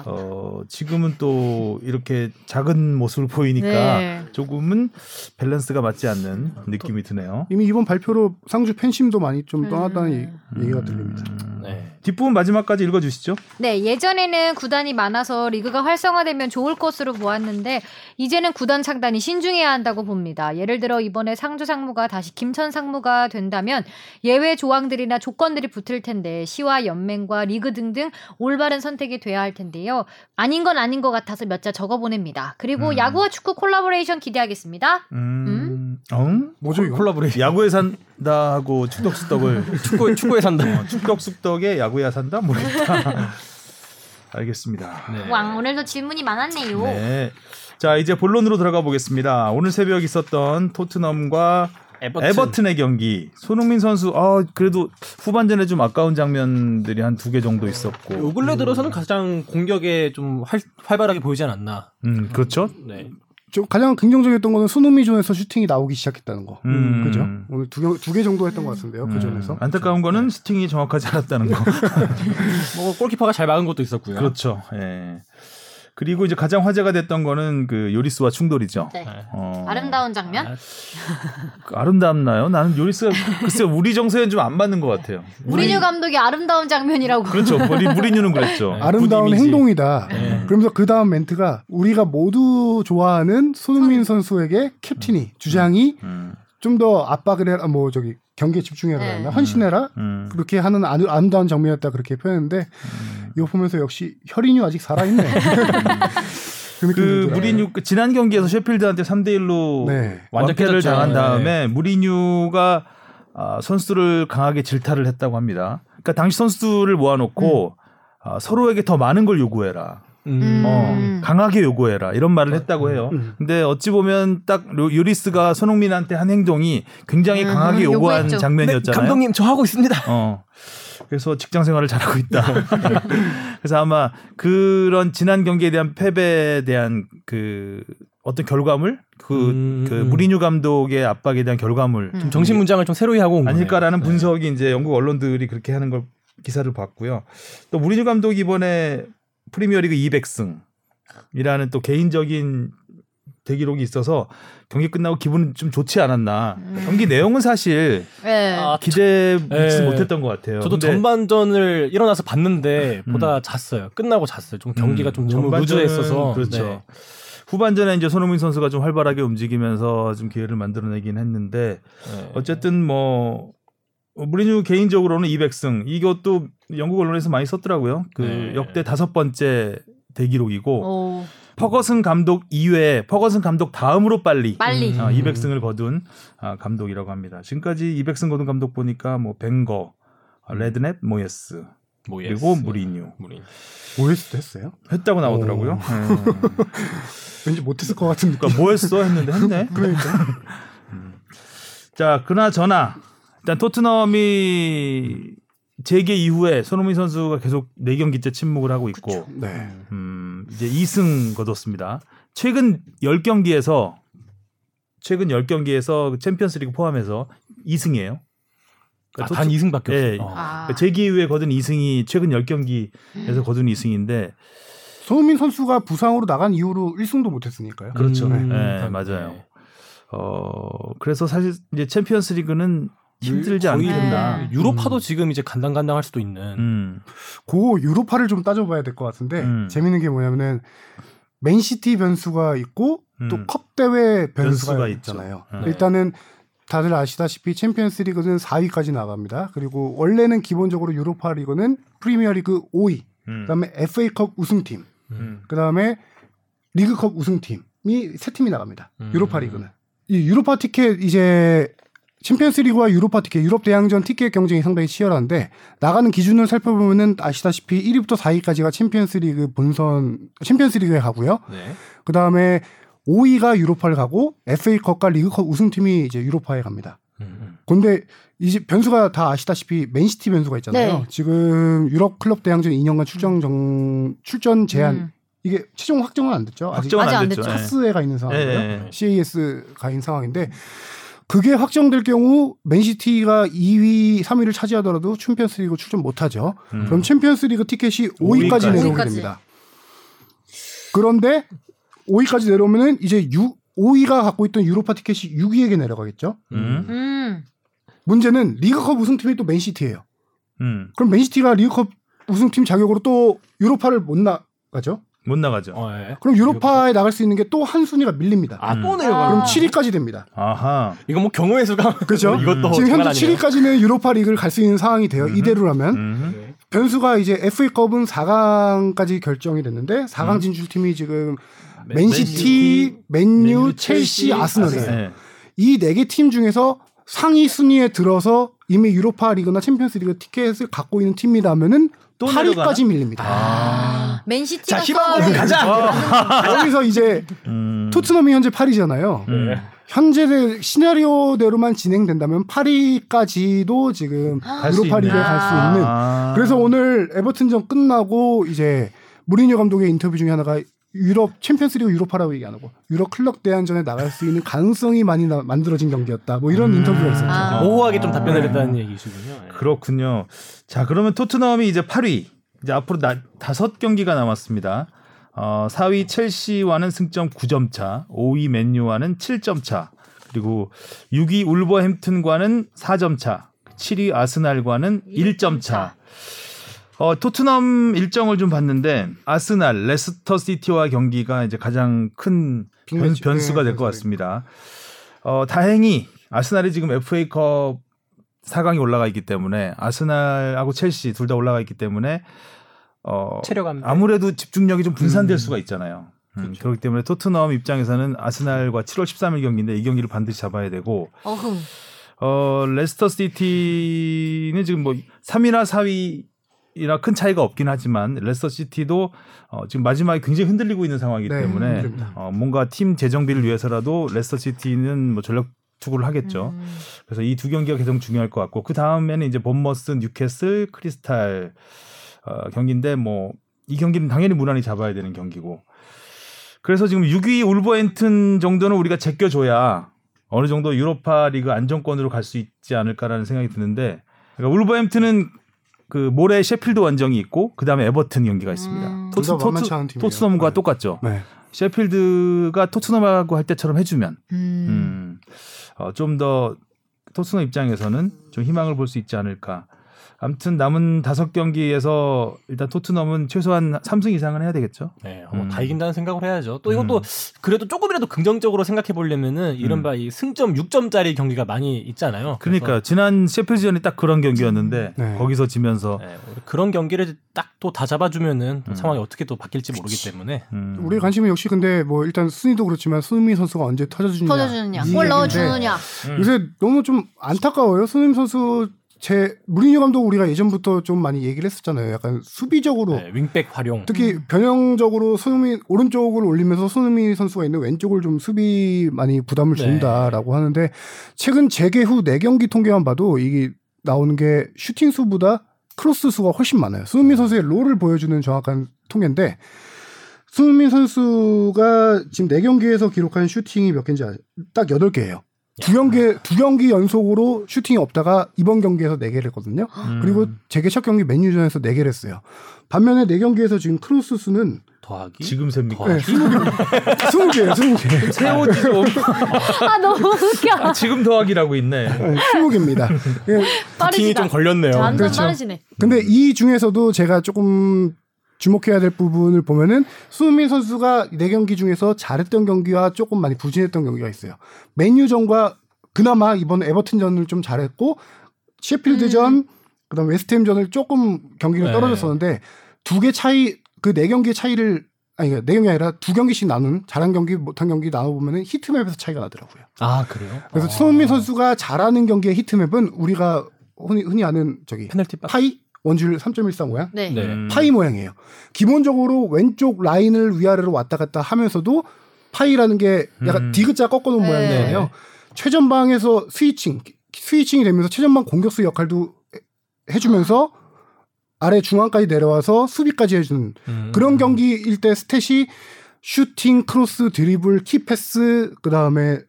어, 지금은 또 이렇게 작은 모습을 보이니까 네. 조금은 밸런스가 맞지 않는 느낌이 드네요. 이미 이번 발표로 상주 팬심도 많이 좀 음. 떠났다는 얘기- 얘기가 들립니다. 네. 뒷부분 마지막까지 읽어주시죠. 네, 예전에는 구단이 많아서 리그가 활성화되면 좋을 것으로 보았는데 이제는 구단 창단이 신중해야 한다고 봅니다. 예를 들어 이번에 상주 상무가 다시 김천 상무가 된다 면 예외 조항들이나 조건들이 붙을 텐데 시와 연맹과 리그 등등 올바른 선택이 돼야 할 텐데요. 아닌 건 아닌 것 같아서 몇 자 적어 보냅니다. 그리고 음. 야구와 축구 콜라보레이션 기대하겠습니다. 음, 어? 뭐죠 이거? 콜라보레이션. 야구에 산다 하고 축덕 숙덕을 [laughs] 축구 축구에 산다. 어, 축덕 숙덕에 야구야 산다 모르겠다. [laughs] 알겠습니다. 네. 왕 오늘도 질문이 많았네요. 네. 자 이제 본론으로 들어가 보겠습니다. 오늘 새벽 있었던 토트넘과 에버튼. 의 경기 손흥민 선수 아 그래도 후반전에 좀 아까운 장면들이 한 두 개 정도 있었고 요 근래 들어서는 가장 공격에 좀 활, 활발하게 보이지 않았나. 음 그렇죠 네. 좀 가장 긍정적이었던 거는 손흥민 존에서 슈팅이 나오기 시작했다는 거. 음. 그죠? 오늘 두개 정도 했던 것 같은데요. 그 음, 존에서. 안타까운 거는 슈팅이 정확하지 않았다는 거 [laughs] 뭐 골키퍼가 잘 막은 것도 있었고요. 그렇죠 예 그리고 이제 가장 화제가 됐던 거는 그 요리스와 충돌이죠 네. 어, 아름다운 장면. 아, 그 아름답나요 나는 요리스가 글쎄 우리 정서엔 좀 안 맞는 것 같아요 무리뉴 감독의 아름다운 장면이라고. 그렇죠 우리 무리뉴는 그랬죠 네. 아름다운. 행동이다. 네. 그러면서 그 다음 멘트가 우리가 모두 좋아하는 손흥민 선수에게 캡틴이 주장이 음, 좀더 압박을 해라 뭐 저기 경기에 집중해라 네. 헌신해라 음. 그렇게 하는 아름- 아름다운 장면이었다 그렇게 표현했는데 이거 보면서 역시 혈인이 아직 살아있네. [laughs] 그, 그 들더라고요. 무리뉴 그 지난 경기에서 셰필드한테 3대 1로 네. 완전패를 깨졌죠. 당한 네. 다음에 무리뉴가 아, 선수를 강하게 질타를 했다고 합니다. 그러니까 당시 선수들을 모아놓고 아, 서로에게 더 많은 걸 요구해라. 음. 어, 음. 강하게 요구해라 이런 말을 했다고 해요. 음. 근데 어찌 보면 딱 요- 요리스가 손흥민한테 한 행동이 굉장히 음, 강하게 요구한 요구했죠. 장면이었잖아요. 감독님 저 하고 있습니다. 어. 그래서 직장 생활을 잘하고 있다. [laughs] 그래서 아마 그런 지난 경기에 대한 패배에 대한 그 어떤 결과물, 그, 음, 그 음. 무리뉴 감독의 압박에 대한 결과물 음. 정신 문장을 좀 새로이 하고 온 거네요. 아닐까라는 네. 분석이 이제 영국 언론들이 그렇게 하는 걸 기사를 봤고요. 또 무리뉴 감독이 이번에 프리미어리그 200승 이라는 또 개인적인 대기록이 있어서 경기 끝나고 기분은 좀 좋지 않았나. 음. 경기 내용은 사실 네. 아, 기대 예. 못했던 것 같아요. 저도 근데 전반전을 일어나서 봤는데 음. 보다 잤어요. 끝나고 잤어요. 좀 경기가 음, 좀 너무 전반전은 루즈했어서 그렇죠. 네. 후반전에 이제 손흥민 선수가 좀 활발하게 움직이면서 좀 기회를 만들어내긴 했는데 네. 어쨌든 뭐 무리뉴 개인적으로는 200승 이것도 영국 언론에서 많이 썼더라고요. 그 네. 역대 다섯 번째 대기록이고 오, 퍼거슨 감독 이외에 퍼거슨 감독 다음으로 빨리 빨리. 음. 어, 200승을 거둔 아, 감독이라고 합니다. 지금까지 200승 거둔 감독 보니까 뭐 벵거, 아, 레드넵, 모예스 모예스. 그리고 무리뉴 무리뉴. 모예스도 했어요? 했다고 나오더라고요. 네. [laughs] 왠지 못했을 것 같은 느낌. 그러니까 뭐 했어 했는데 했네. [laughs] 그러니까. 자, 그나저나 일단 토트넘이 재개 이후에 손흥민 선수가 계속 4경기째 침묵을 하고 있고 네. 음, 이제 2승 거뒀습니다. 최근 10경기에서 최근 10경기에서 챔피언스리그 포함해서 2승이에요. 아, 단 2승밖에 예. 없어요. 어. 아. 재기 이후에 거둔 2승이 최근 10경기에서 거둔 2승인데 손흥민 선수가 부상으로 나간 이후로 1승도 못했으니까요. 그렇죠. 음, 네, 맞아요. 어, 그래서 사실 이제 챔피언스 리그는 힘들지 않겠나. 네. 유로파도 지금 이제 간당간당할 수도 있는. 음. 그 유로파를 좀 따져봐야 될 것 같은데 음. 재밌는 게 뭐냐면은 맨시티 변수가 있고 또 음. 컵 대회 변수가, 변수가 있잖아요. 네. 일단은 다들 아시다시피 챔피언스 리그는 4위까지 나갑니다. 그리고 원래는 기본적으로 유로파 리그는 프리미어 리그 5위, 음. 그다음에 FA컵 우승팀, 음. 그다음에 리그컵 우승팀이 세 팀이 나갑니다. 음. 유로파 리그는 이 유로파 티켓 이제 챔피언스리그와 유로파 티켓, 유럽 대항전 티켓 경쟁이 상당히 치열한데 나가는 기준을 살펴보면은 아시다시피 1위부터 4위까지가 챔피언스리그 본선 챔피언스리그에 가고요. 네. 그 다음에 5위가 유로파를 가고 FA컵과 리그컵 우승팀이 이제 유로파에 갑니다. 음. 근데 이제 변수가 다 아시다시피 맨시티 변수가 있잖아요. 네. 지금 유럽 클럽 대항전 2년간 출전 정 출전 제한 음. 이게 최종 확정은 안 됐죠. 아직 확정은 아직 안안 됐죠. 됐죠. 예. 차스에 가 있는 상황이에요. 예, 예. CAS가 있는 상황인데 그게 확정될 경우 맨시티가 2위, 3위를 차지하더라도 챔피언스리그 출전 못하죠. 음. 그럼 챔피언스리그 티켓이 5위까지 5위까지. 내려오게 5위까지. 됩니다. 그런데 5위까지 내려오면은 이제 6, 5위가 갖고 있던 유로파 티켓이 6위에게 내려가겠죠. 음. 음. 문제는 리그컵 우승팀이 또 맨시티예요. 음. 그럼 맨시티가 리그컵 우승팀 자격으로 또 유로파를 못 나가죠. 못 나가죠. 어, 예. 그럼 유로파에 나갈 수 있는 게 또 한 순위가 밀립니다. 아, 또 음. 내려가. 그럼 7위까지 됩니다. 아하. 이거 뭐 경우의 수가 그죠? [laughs] 이것도 지금 현재 아니네요. 7위까지는 유로파 리그를 갈 수 있는 상황이 돼요. 음. 이대로라면. 음. 변수가 이제 FA컵은 4강까지 결정이 됐는데 4강 음. 진출팀이 지금 맨시티, 맨시티, 맨유, 맨유, 첼시, 첼시, 아스널이에요. 네. 이 네 개 팀 중에서 상위 순위에 들어서 이미 유로파 리그나 챔피언스 리그 티켓을 갖고 있는 팀이라면은 또 8위까지 밀립니다. 아. 맨시티가 자, 희망고문 가자. 여기서 이제 음. 토트넘이 현재 8위잖아요. 음. 현재 시나리오대로만 진행된다면 8위까지도 지금 갈수 유로파 있네. 리그에 갈 수 있는 아. 그래서 오늘 에버튼전 끝나고 이제 무리뉴 감독의 인터뷰 중에 하나가 유럽 챔피언스리그 유로파라고 얘기 안 하고 유럽 클럽 대항전에 나갈 수 있는 가능성이 많이 나- 만들어진 경기였다. 뭐 이런 음. 인터뷰가 있었죠. 아. 모호하게 좀 답변을 했다는 얘기시군요. 예. 그렇군요. 자, 그러면 토트넘이 이제 8위. 이제 앞으로 나, 다섯 경기가 남았습니다. 어, 4위 첼시와는 승점 9점 차, 5위 맨유와는 7점 차, 그리고 6위 울버햄튼과는 4점 차, 7위 아스날과는 1점 차. 어, 토트넘 일정을 좀 봤는데 아스날, 레스터 시티와 경기가 이제 가장 큰 변. 변수가 네, 될것 변수가 같습니다. 어, 다행히 아스날이 지금 FA컵 4강에 올라가 있기 때문에 아스날하고 첼시 둘 다 올라가 있기 때문에 어, 아무래도 집중력이 좀 분산될 음. 수가 있잖아요. 음, 그렇죠. 그렇기 때문에 토트넘 입장에서는 아스날과 7월 13일 경기인데 이 경기를 반드시 잡아야 되고 어흥. 어, 레스터 시티는 지금 뭐 3위나 4위나 큰 차이가 없긴 하지만 레스터 시티도 어, 지금 마지막에 굉장히 흔들리고 있는 상황이기 네, 때문에 흔들립니다. 어, 뭔가 팀 재정비를 위해서라도 레스터 시티는 뭐 전력 투구를 하겠죠. 음. 그래서 이 두 경기가 가장 중요할 것 같고 그 다음에는 이제 본머스, 뉴캐슬, 크리스탈 어, 경기인데 뭐 이 경기는 당연히 무난히 잡아야 되는 경기고 그래서 지금 6위 울버햄튼 정도는 우리가 제껴줘야 어느 정도 유로파 리그 안정권으로 갈 수 있지 않을까라는 생각이 드는데 그러니까 울버햄튼은 그 모레 셰필드 원정이 있고 그 다음에 에버튼 경기가 있습니다. 음. 토트, 토트. 토트넘과 네. 똑같죠. 네. 셰필드가 토트넘하고 할 때처럼 해주면 음. 음, 어, 좀더 토트넘 입장에서는 좀 희망을 볼 수 있지 않을까. 아무튼 남은 다섯 경기에서 일단 토트넘은 최소한 3승 이상은 해야 되겠죠. 네, 뭐 음. 다 이긴다는 생각을 해야죠. 또 이것도 그래도 조금이라도 긍정적으로 생각해 보려면은 이른바 이 승점 6점짜리 경기가 많이 있잖아요. 그러니까 지난 셰필드전이 딱 그런 경기였는데 네. 거기서 지면서 네, 그런 경기를 딱 또 다 잡아주면은 음. 상황이 어떻게 또 바뀔지 모르기 때문에 음, 우리 관심은 역시 근데 뭐 일단 순위도 그렇지만 손흥민 선수가 언제 터져주느냐 터져주느냐, 이 골 넣어주느냐. 음. 요새 너무 좀 안타까워요. 손흥민 선수 이제 무리뉴 감독 우리가 예전부터 좀 많이 얘기를 했었잖아요. 약간 수비적으로 네, 윙백 활용. 특히 변형적으로 손흥민 오른쪽을 올리면서 손흥민 선수가 있는 왼쪽을 좀 수비 많이 부담을 네. 준다라고 하는데 최근 재개 후 4경기 통계만 봐도 이게 나오는 게 슈팅 수보다 크로스 수가 훨씬 많아요. 손흥민 선수의 role을 보여주는 정확한 통계인데 손흥민 선수가 지금 4경기에서 기록한 슈팅이 몇 개인지? 딱 8개예요. 두 경기 두 경기 연속으로 슈팅이 없다가 이번 경기에서 4개를 했거든요. 음. 그리고 재개 첫 경기 맨유전에서 4개를 했어요. 반면에 4경기에서 지금 크로스 수는 더하기. 지금 셉니까? 네, 20개예요, 20개. 세오지 좀 [laughs] 아 너무 웃겨. 아, 지금 더하기라고 있네. 네, 20개입니다. 부팅이 [laughs] 빠르시다. 좀 걸렸네요. 완전 그렇죠. 빠르시네. 근데 이 중에서도 제가 조금 주목해야 될 부분을 보면은 수민 선수가 4경기 중에서 잘했던 경기와 조금 많이 부진했던 경기가 있어요. 맨유전과 그나마 이번 에버튼전을 좀 잘했고 셰필드전 그다음 웨스트햄전을 조금 경기가 네. 떨어졌었는데 두 개 차이 그 네 경기의 차이를 아니 네 경기 아니라 두 경기씩 나눈 잘한 경기 못한 경기 나눠 보면은 히트맵에서 차이가 나더라고요. 아 그래요? 그래서 아. 손흥민 선수가 잘하는 경기의 히트맵은 우리가 흔히, 흔히 아는 저기 페널티 박. 파이 원주율 3.14 모양 네. 네. 음. 파이 모양이에요. 기본적으로 왼쪽 라인을 위아래로 왔다 갔다 하면서도 파이라는 게 약간 음. 디귿자 꺾어놓은 네. 모양이잖아요. 네. 최전방에서 switching switching이 되면서 최전방 공격수 역할도 해주면서 아래 중앙까지 내려와서 수비까지 해주는 음. 그런 경기일 때 stat이 슈팅, 크로스, 드리블, key pass, 그 다음에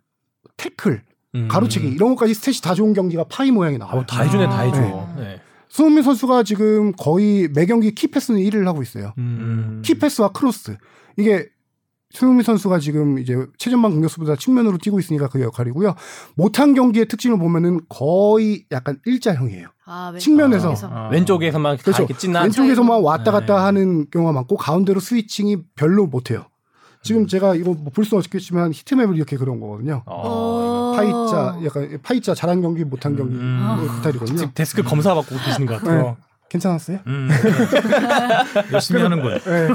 태클, 음. 가로채기 이런 것까지 stat이 다 좋은 경기가 파이 모양이 나와요. 아우 다 해주네 다 아. 해줘. 네. 네. 손흥민 선수가 지금 거의 매 경기 key pass는 1위를 하고 있어요. 음. key pass와 크로스 이게 손흥민 선수가 지금 이제 최전방 공격수보다 측면으로 뛰고 있으니까 그 역할이고요. 못한 경기의 특징을 보면은 거의 약간 일자형이에요. 아, 왼- 측면에서. 왼쪽에서. 아. 왼쪽에서만 다 그렇죠. 왼쪽에서만 왔다 갔다 네. 하는 경우가 많고 가운데로 switching이 별로 못해요. 지금 제가 이거 뭐 볼 수는 없겠지만 heat map을 이렇게 그런 거거든요. 어. 파이자 약간 파이자 잘한 경기 못한 경기 음. 그 스타일이거든요. 지금 데스크 검사 받고 계시는 것 같아요. 괜찮았어요? 음. 열심히 하는 거예요. 네.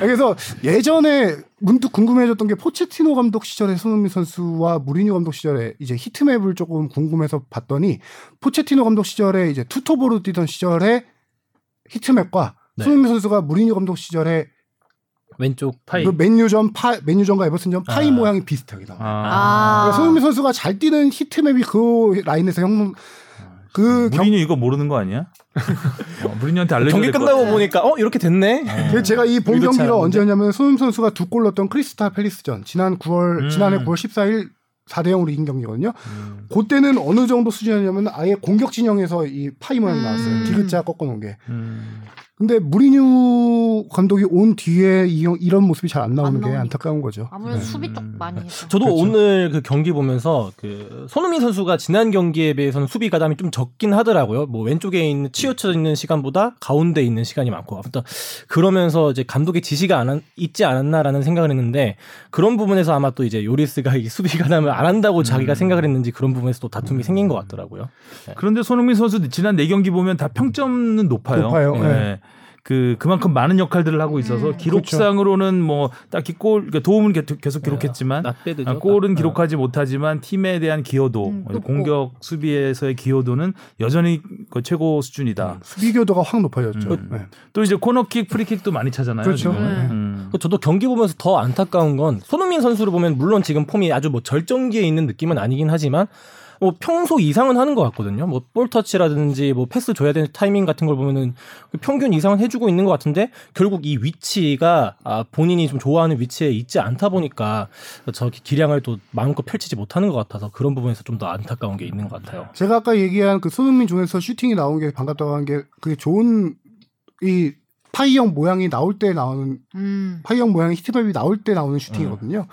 그래서 예전에 문득 궁금해졌던 게 포체티노 감독 시절에 손흥민 선수와 무리뉴 감독 시절에 이제 heat map을 조금 궁금해서 봤더니 포체티노 감독 시절에 이제 투톱으로 뛰던 시절에 heat map과 네. 손흥민 선수가 무리뉴 감독 시절에 왼쪽 파이. 그 맨유전 파 맨유전과 에버튼전 파이 아. 모양이 비슷하게 나와요. 아. 그러니까 손흥민 선수가 잘 뛰는 heat map이 그 라인에서 형그 경, 무리뉴 이거 모르는 거 아니야? [laughs] 어, 무리뉴한테 알려줘야 경기 끝나고. 보니까 어 이렇게 됐네. 그 제가 이 본 경기가? 언제였냐면 손흥민 선수가 두 골 넣었던 크리스탈 팰리스전 지난 9월 음. 지난해 9월 14일 4대 0으로 이긴 경기거든요. 음. 그때는 어느 정도 수준이었냐면 아예 공격 진영에서 이 파이 모양이 음. 나왔어요. 디귿자 꺾어 놓은 게. 음. 근데 무리뉴 감독이 온 뒤에 이, 이런 모습이 잘 안 나오는 안게 나오니까. 안타까운 거죠. 아무래도 네. 수비 쪽 많이 했죠. 저도 그렇죠. 오늘 그 경기 보면서 그 손흥민 선수가 지난 경기에 비해서는 수비 가담이 좀 적긴 하더라고요. 뭐 왼쪽에 있는 치우쳐 있는 시간보다 가운데 있는 시간이 많고 아무튼 그러면서 이제 감독의 지시가 안 한- 있지 않았나라는 생각을 했는데 그런 부분에서 아마 또 이제 요리스가 이 수비 가담을 안 한다고 자기가 생각을 했는지 그런 부분에서 또 다툼이 생긴 것 같더라고요. 그런데 손흥민 선수 지난 네 경기 보면 다 평점은 높아요. 높아요. 네. 네. 그 그만큼 많은 역할들을 하고 있어서 음. 기록상으로는 뭐 딱히 골 그러니까 도움은 계- 계속 기록했지만 낫배드죠. 아, 골은 낫- 기록하지 못하지만 팀에 대한 기여도 음. 공격 수비에서의 기여도는 여전히 그 최고 수준이다. 수비 교도가 확 높아졌죠. 음. 네. 또 이제 코너킥, 프리킥도 많이 차잖아요. 그렇죠. 네. 음. 그 저도 경기 보면서 더 안타까운 건 손흥민 선수를 보면 물론 지금 폼이 아주 뭐 절정기에 있는 느낌은 아니긴 하지만 뭐 평소 이상은 하는 것 같거든요. 뭐 볼 터치라든지 뭐 패스 줘야 되는 타이밍 같은 걸 보면은 그 평균 이상은 해주고 있는 것 같은데 결국 이 위치가 아 본인이 좀 좋아하는 위치에 있지 않다 보니까 저 기량을 또 마음껏 펼치지 못하는 것 같아서 그런 부분에서 좀 더 안타까운 게 있는 것 같아요. 제가 아까 얘기한 그 손흥민 존에서 슈팅이 나온 게 반갑다고 한 게 그게 좋은 이 파이형 모양이 나올 때 나오는 음. 파이형 모양의 heat map이 나올 때 나오는 슈팅이거든요.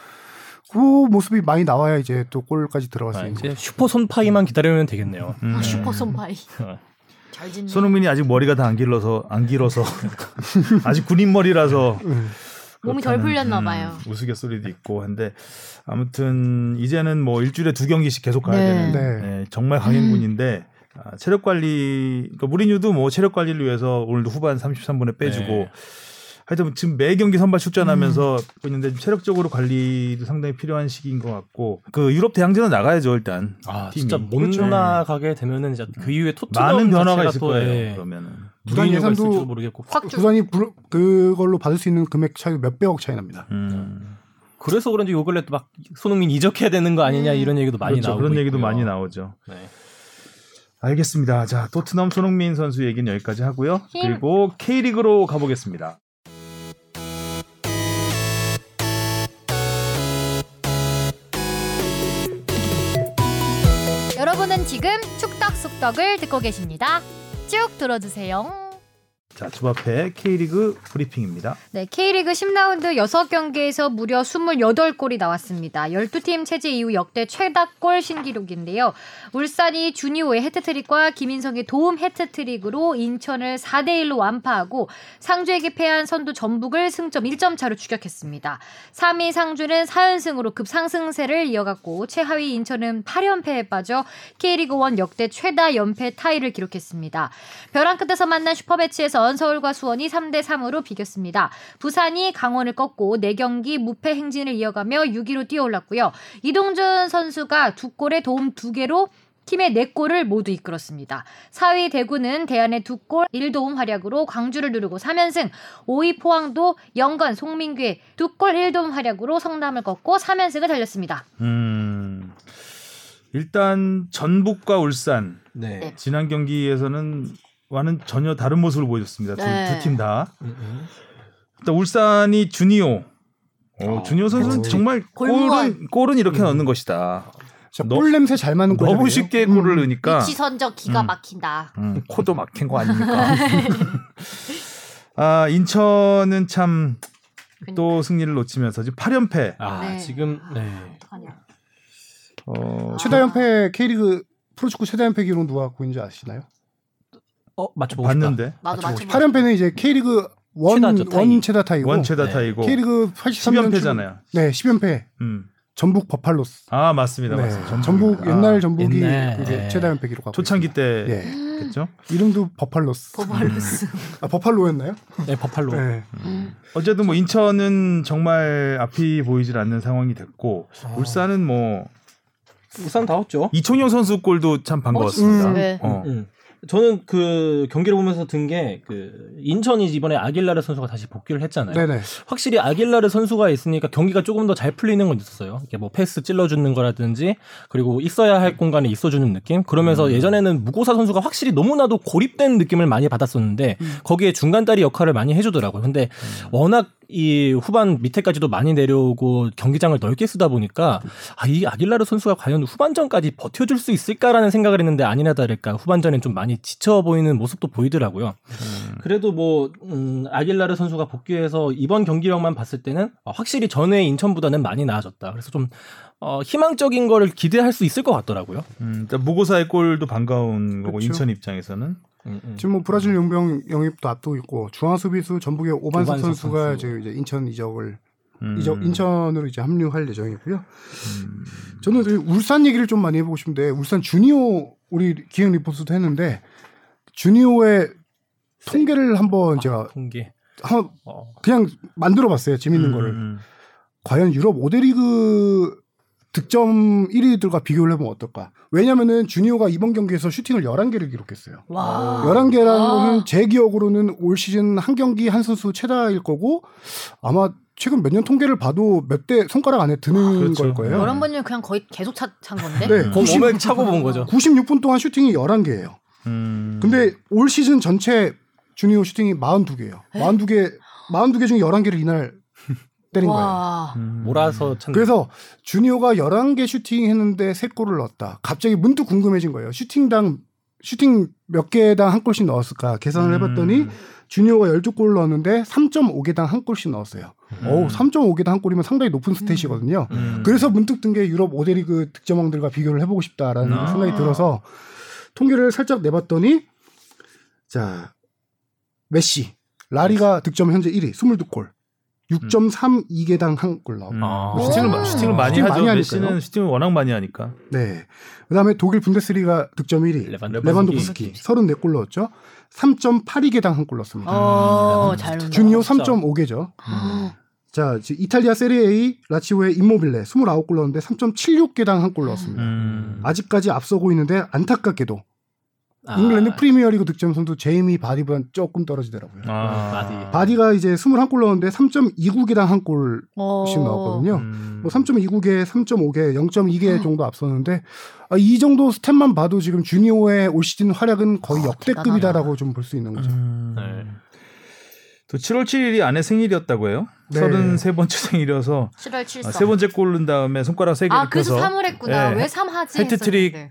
그 모습이 많이 나와야 이제 또 골까지 들어갈 수 아, 있는 이제. 슈퍼 손파이만 기다리면 되겠네요. 음. 아, 슈퍼 손바이. 어. 잘 짓네. 손흥민이 아직 머리가 다 안 길러서 안 길어서 [laughs] 아직 군인 머리라서 몸이 덜 풀렸나 음, 봐요. 우스갯소리도 있고 한데 아무튼 이제는 뭐 일주일에 두 경기씩 계속 가야 네. 되는 네. 예, 정말 강행군인데 아, 체력 관리 그러니까 무리뉴도 뭐 체력 관리를 위해서 오늘도 후반 33분에 빼주고 네. 하여튼 지금 매 경기 선발 출전하면서 음. 있는데 체력적으로 관리도 상당히 필요한 시기인 것 같고 그 유럽 대항전은 나가야죠 일단 아 팀이. 진짜 못 그렇죠. 나가게 되면은 이제 그 이후에 토트넘 많은 변화가 있을 또, 거예요 예, 그러면은 무리뉴가 예산도 모르겠고 확 줄. 부산이 불- 그걸로 받을 수 있는 금액 차이 몇 백억 차이 납니다. 음. 그래서 그런지 요 근래 또막 손흥민 이적해야 되는 거 아니냐 음. 이런 얘기도 많이 그렇죠. 나오고 그런 얘기도 있고요. 많이 나오죠. 네. 알겠습니다. 자, 토트넘 손흥민 선수 얘기는 여기까지 하고요. 힘. 그리고 K리그로 가보겠습니다. 지금 축덕 속덕을 듣고 계십니다. 쭉 들어주세요. 자, 주바페 K리그 브리핑입니다. 네, K리그 10라운드 6경기에서 무려 28골이 나왔습니다. 12팀 체제 이후 역대 최다골 신기록인데요. 울산이 주니오의 해트트릭과 김인성의 도움 해트트릭으로 인천을 4대 1로 완파하고 상주에게 패한 선두 전북을 승점 1점 차로 추격했습니다. 3위 상주는 4연승으로 급상승세를 이어갔고 최하위 인천은 8연패에 빠져 K리그 1 역대 최다 연패 타이를 기록했습니다. 벼랑 끝에서 만난 슈퍼매치에 선 서울과 수원이 3대 3으로 비겼습니다. 부산이 강원을 꺾고 4경기 무패 행진을 이어가며 6위로 뛰어올랐고요. 이동준 선수가 두 골에 도움 2개로 팀의 4골을 모두 이끌었습니다. 4위 대구는 대안의 2골 1도움 활약으로 광주를 누르고 3연승, 5위 포항도 영건 송민규의 2골 1도움 활약으로 성남을 꺾고 3연승을 달렸습니다. 음. 일단 전북과 울산 네. 네. 지난 경기에서는 와는 전혀 다른 모습을 보여줬습니다. 네. 두팀 다. 음, 음. 일단 울산이 주니오. 어, 어, 주니오 선수는 그렇지. 정말. 골은 골은 이렇게 넣는 것이다. 너- 볼 냄새 잘 맞는 골 너무 쉽게 골을 넣으니까 위치 선적 기가 음. 막힌다. 음, 코도 막힌 거 아닙니까? [laughs] 아 인천은 참 또 승리를 놓치면서 지금 8연패. 아 네. 지금 네. 어, 최다 연패 K리그 프로축구 최다 연패 기록 누가 갖고 있는지 아시나요? 어 맞춰보고 싶다. 봤는데 나도 맞춰. 8연패는 이제 K리그 원, 최다죠, 타이. 원 최다 타이고 원 최다 네. 타이고 K리그 83년 10연패잖아요. 네, 10연패. 음. 전북 버팔로스. 아 맞습니다, 네, 맞습니다. 전북 아, 옛날 전북이 옛날, 네. 최다 연패 기록 갖고 초창기 있습니다. 때 예. 됐죠. 이름도 버팔로스. 버팔로스. 아, 버팔로였나요? 네 버팔로. 네. 어쨌든 뭐 인천은 정말 앞이 보이질 않는 상황이 됐고 아. 울산은 뭐 우산 다 왔죠. 이청용 선수 골도 참 반가웠습니다. 음. 네. 어. 음. 저는 그 경기를 보면서 든 게 그 인천이 이번에 아길라르 선수가 다시 복귀를 했잖아요. 네네. 확실히 아길라르 선수가 있으니까 경기가 조금 더 잘 풀리는 건 있었어요. 이게 뭐 패스 찔러주는 거라든지 그리고 있어야 할 공간에 있어주는 느낌. 그러면서 음. 예전에는 무고사 선수가 확실히 너무나도 고립된 느낌을 많이 받았었는데 거기에 중간다리 역할을 많이 해주더라고요. 근데 워낙 이 후반 밑에까지도 많이 내려오고 경기장을 넓게 쓰다 보니까 아, 이 아길라르 선수가 과연 후반전까지 버텨줄 수 있을까라는 생각을 했는데 아니나 다를까 후반전엔 좀 많이 지쳐 보이는 모습도 보이더라고요. 그래도 뭐 음, 아길라르 선수가 복귀해서 이번 경기력만 봤을 때는 어, 확실히 전에 인천보다는 많이 나아졌다. 그래서 좀 어, 희망적인 거를 기대할 수 있을 것 같더라고요. 음, 일단 무고사의 골도 반가운 거고 그렇죠. 인천 입장에서는 음, 음. 지금 뭐 브라질 용병 영입도 앞두고 있고 중앙 수비수 전북의 오반석, 오반석 선수가 선수. 지금 이제 인천 이적을 음. 이적 인천으로 이제 합류할 예정이고요. 저는 그 울산 얘기를 좀 많이 해보고 싶은데 울산 주니오 우리 기획 리포트도 했는데 주니오의 통계를 한번 제가 통계. 한 어. 그냥 만들어봤어요. 재밌는 음, 거를. 음, 과연 유럽 5대 리그 득점 1위들과 비교를 해보면 어떨까? 왜냐면은 주니오가 이번 경기에서 슈팅을 11개를 기록했어요. 와. 11개라는 아. 거는 제 기억으로는 올 시즌 한 경기 한 선수 최다일 거고 아마 최근 몇 년 통계를 봐도 몇 대 손가락 안에 드는 그렇죠. 걸 거예요. 이런 번은 그냥 거의 계속 차, 찬 건데. 네. 공90 몸에 차고 본 거죠. 96분 동안 슈팅이 11개예요. 음. 근데 올 시즌 전체 주니오 슈팅이 42개예요. 42개 42개 중에 11개를 이날 때린 거예요. 와. 음. 몰아서 찬. 그래서 주니오가 11개 슈팅 했는데 3골을 넣었다. 갑자기 문득 궁금해진 거예요. 슈팅당 슈팅 몇 개당 한 골씩 넣었을까 계산을 해봤더니 음. 주니오가 12골 넣었는데 3.5개당 한 골씩 넣었어요. 어우, 3.5개당 한 골이면 상당히 높은 stat이거든요. 음. 그래서 문득 든 게 유럽 5대 리그 득점왕들과 비교를 해보고 싶다라는 아. 생각이 들어서 통계를 살짝 내봤더니 자 메시 라리가 득점 현재 1위 22골 6.32개당 한 골 나오고 음. 아. 슈팅을, 마- 슈팅을 많이 슈팅 하죠. 메시는 슈팅을 워낙 많이 하니까. 네. 그다음에 독일 분데스리가 득점 1위 레반도프스키. 레반도프스키 34골 넣었죠. 3.82개당 한 골 넣었습니다. 어, 진짜. 3.5개죠. 아, 자, 이탈리아 세리에 라치오의 임모빌레 29골 넣었는데 3.76개당 한 골 넣었습니다. 음. 아직까지 앞서고 있는데 안타깝게도 아, 잉글랜드 프리미어리그 득점 선수 제이미 바디보다 조금 떨어지더라고요. 아. 바디. 바디 가 이제 21골 넣었는데 3.29개당 한 골씩 어. 넣었거든요. 음. 뭐 3.29개, 3.5개, 0.2개 정도 앞섰는데 아, 이 정도 stat만 봐도 지금 주니오의 올 시즌 활약은 거의 어, 역대급이다라고 좀 볼 수 있는 거죠. 음. 네. 또 7월 7일이 아내 생일이었다고 해요. 네. 33번째 생일이어서 7월 7일. 아, 세 번째 골 넣은 다음에 손가락 세 개를 아, 그래서 펴서 3을 했구나. 예. 왜3 하지? 해트트릭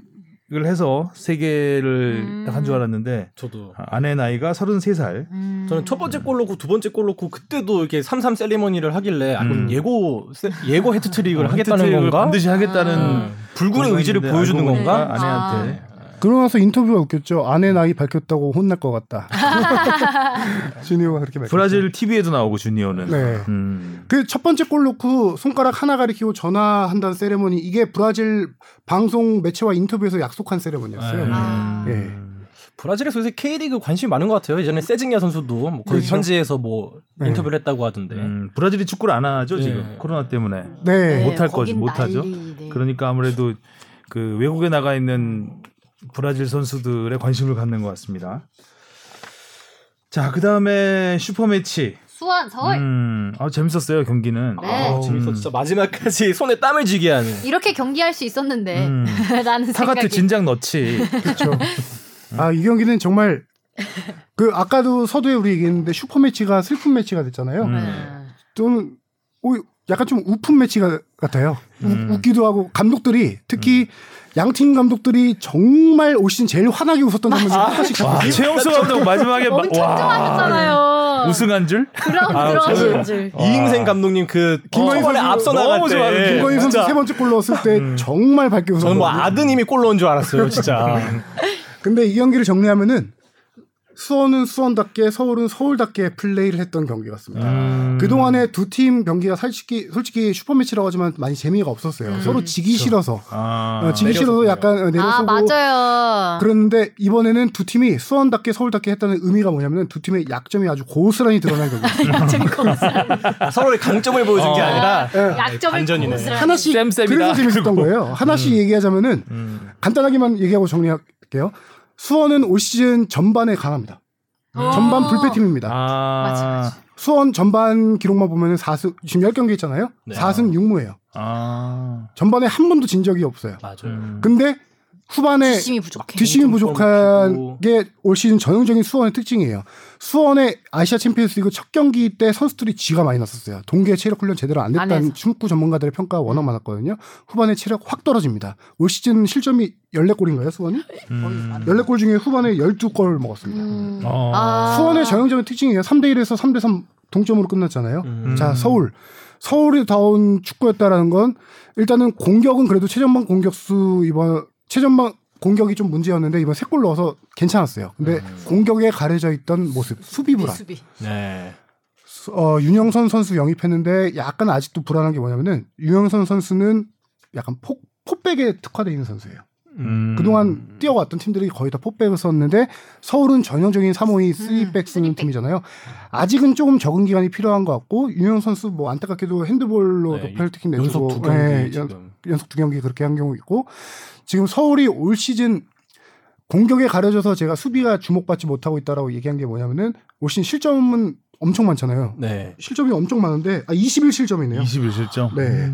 을 해서 세 개를 음. 한줄 알았는데 저도. 아, 아내 나이가 33살. 음. 저는 첫 번째 골 넣고 두 번째 골 넣고 그때도 이렇게 3-3 세리머니를 하길래 아, 음. 예고 세- 예고 해트트릭을 하겠다는 해트트릭을 건가? 반드시 하겠다는 아. 불굴의 의지를 보여주는 건가? 아내한테. 그러고 나서 인터뷰가 웃겼죠. 아내 나이 밝혔다고 혼날 것 같다. [laughs] 주니오가 그렇게 밝혔죠. 브라질 TV에도 나오고 주니어는. 네. 음. 그첫 번째 골 넣고 손가락 하나 가리키고 전화한다는 세레머니 이게 브라질 방송 매체와 인터뷰에서 약속한 세레머니였어요. 음. 아. 예. 브라질에서 요새 K리그 관심이 많은 것 같아요. 예전에 세징야 선수도 뭐 그렇죠. 현지에서 뭐 네. 인터뷰를 했다고 하던데. 음, 브라질이 축구를 안 하죠 네. 지금 코로나 때문에. 네. 못할 거긴 거지, 못하죠. 네. 그러니까 아무래도 그 외국에 나가 있는 브라질 선수들의 관심을 갖는 것 같습니다. 자, 그 다음에 슈퍼매치. 수원 서울 음, 아, 재밌었어요, 경기는. 네. 아, 재밌어. 진짜 마지막까지 [laughs] 손에 땀을 쥐게 하는. 이렇게 경기할 수 있었는데 음. [laughs] 라는 타가트 생각이 진작 넣지. 그렇죠. [laughs] 아, 이 경기는 정말 그 아까도 서두에 우리 얘기했는데 슈퍼 매치가 슬픈 매치가 됐잖아요. 음. 음. 좀 오, 약간 좀 우픈 매치가 같아요. 우- 음. 웃기도 하고 감독들이 특히 양팀 감독들이 정말 올 시즌 제일 환하게 웃었던 장면이 한 번씩 와, 잡혔어요. 최영수 감독 마지막에 막- 엄청 와. 우승한 줄? 그라운드 아, 저는 줄. 이인생 감독님 그 김건희 선수 앞서 너무 나갈 때 좋아하는 김건희 선수 진짜 세 번째 골 넣었을 때 정말 밝게 웃었거든요. 저는 뭐 아드님이 골 넣은 줄 알았어요, 진짜. 근데 이 경기를 정리하면은 수원은 수원답게 서울은 서울답게 플레이를 했던 경기 같습니다. 음. 그동안에 두 팀 경기가 솔직히 솔직히 슈퍼매치라고 하지만 많이 재미가 없었어요. 서로 지기 싫어서 아, 어, 지기 싫어서. 약간 어, 아 내려서고 맞아요. 그랬는데 이번에는 두 팀이 수원답게 서울답게 했다는 의미가 뭐냐면 두 팀의 약점이 아주 고스란히 드러난 경기였어요. [laughs] 약점이 고스란. [laughs] 서로의 강점을 보여준 게 어. 아니라 약점을 반전이네. 고스란. 하나씩 쌤쌤이다. 그래서 재밌었던 거예요. 하나씩 얘기하자면은 음. 간단하게만 얘기하고 정리할게요. 수원은 올 시즌 전반에 강합니다. 어. 전반 불패팀입니다. 아, 맞아, 맞아. 수원 전반 기록만 보면은 4승 지금 10경기 있잖아요. 네. 4승 6무예요. 아, 전반에 한 번도 진 적이 없어요. 맞아요. 음. 근데 후반에 뒷심이 부족해. 뒷심이 좀 부족한 좀게올 시즌 전형적인 수원의 특징이에요. 수원의 아시아 챔피언스리그 첫 경기 때 선수들이 쥐가 많이 났었어요. 동계 체력 훈련 제대로 안안 됐다는 해서. 축구 전문가들의 평가가 워낙 많았거든요. 후반에 체력 확 떨어집니다. 올 시즌 실점이 14골인가요, 수원이? 음. 14골 중에 후반에 12골 먹었습니다. 음. 어. 아. 수원의 전형적인 특징이에요. 3대 1에서 3대 3 동점으로 끝났잖아요. 음. 자, 서울. 서울이 다운 축구였다라는 건 일단은 공격은 그래도 최전방 공격수 이번 최전방 공격이 좀 문제였는데 이번 세 골 넣어서 괜찮았어요. 근데 공격에 가려져 있던 모습, 수비 불안. 수비. 네. 어, 윤영선 선수 영입했는데 약간 아직도 불안한 게 뭐냐면은 윤영선 선수는 약간 폭 포백에 특화되어 있는 선수예요. 음. 그동안 뛰어왔던 팀들이 거의 다 포백을 썼는데 서울은 전형적인 352 3백 쓰는 쓰리백. 팀이잖아요. 아직은 조금 적응 기간이 필요한 것 같고 윤영 선수 뭐 안타깝게도 핸드볼로 네, 페널티킥 연속 내주고 두 경기 예, 연. 연속 두 경기 그렇게 한 경우 있고 지금 서울이 올 시즌 공격에 가려져서 제가 수비가 주목받지 못하고 있다라고 얘기한 게 뭐냐면은 올 시즌 실점은 엄청 많잖아요. 네. 실점이 엄청 많은데 아 21실점이네요. 21실점. 네.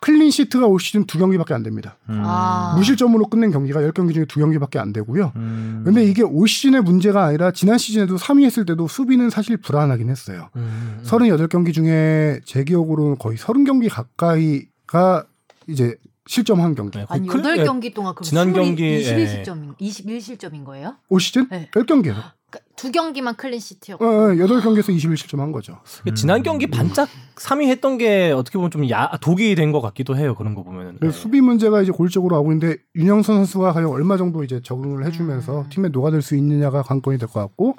clean sheet가 올 시즌 두 경기밖에 안 됩니다. 음. 아. 무실점으로 끝낸 경기가 10경기 중에 두 경기밖에 안 되고요. 음. 근데 이게 올 시즌의 문제가 아니라 지난 시즌에도 3위 했을 때도 수비는 사실 불안하긴 했어요. 음. 38경기 중에 제 기억으로는 거의 30경기 가까이가 이제 실점한 경기. 네, 아니 그 클- 8경기 동안 그럼 지난 20, 경기, 21실점 21실점인 거예요? 올 시즌 네. 10경기에서. 그러니까 두 경기만 클린시트였고 어, 어, 8경기에서 21실점 한 거죠. 그 지난 경기 반짝 3위 했던 게 어떻게 보면 좀 야, 독이 된 것 같기도 해요. 그런 거 보면은. 그래서 수비 문제가 이제 골적으로 나오고 있는데 윤영선 선수가 과연 얼마 정도 이제 적응을 음. 해주면서 팀에 녹아들 수 있느냐가 관건이 될 것 같고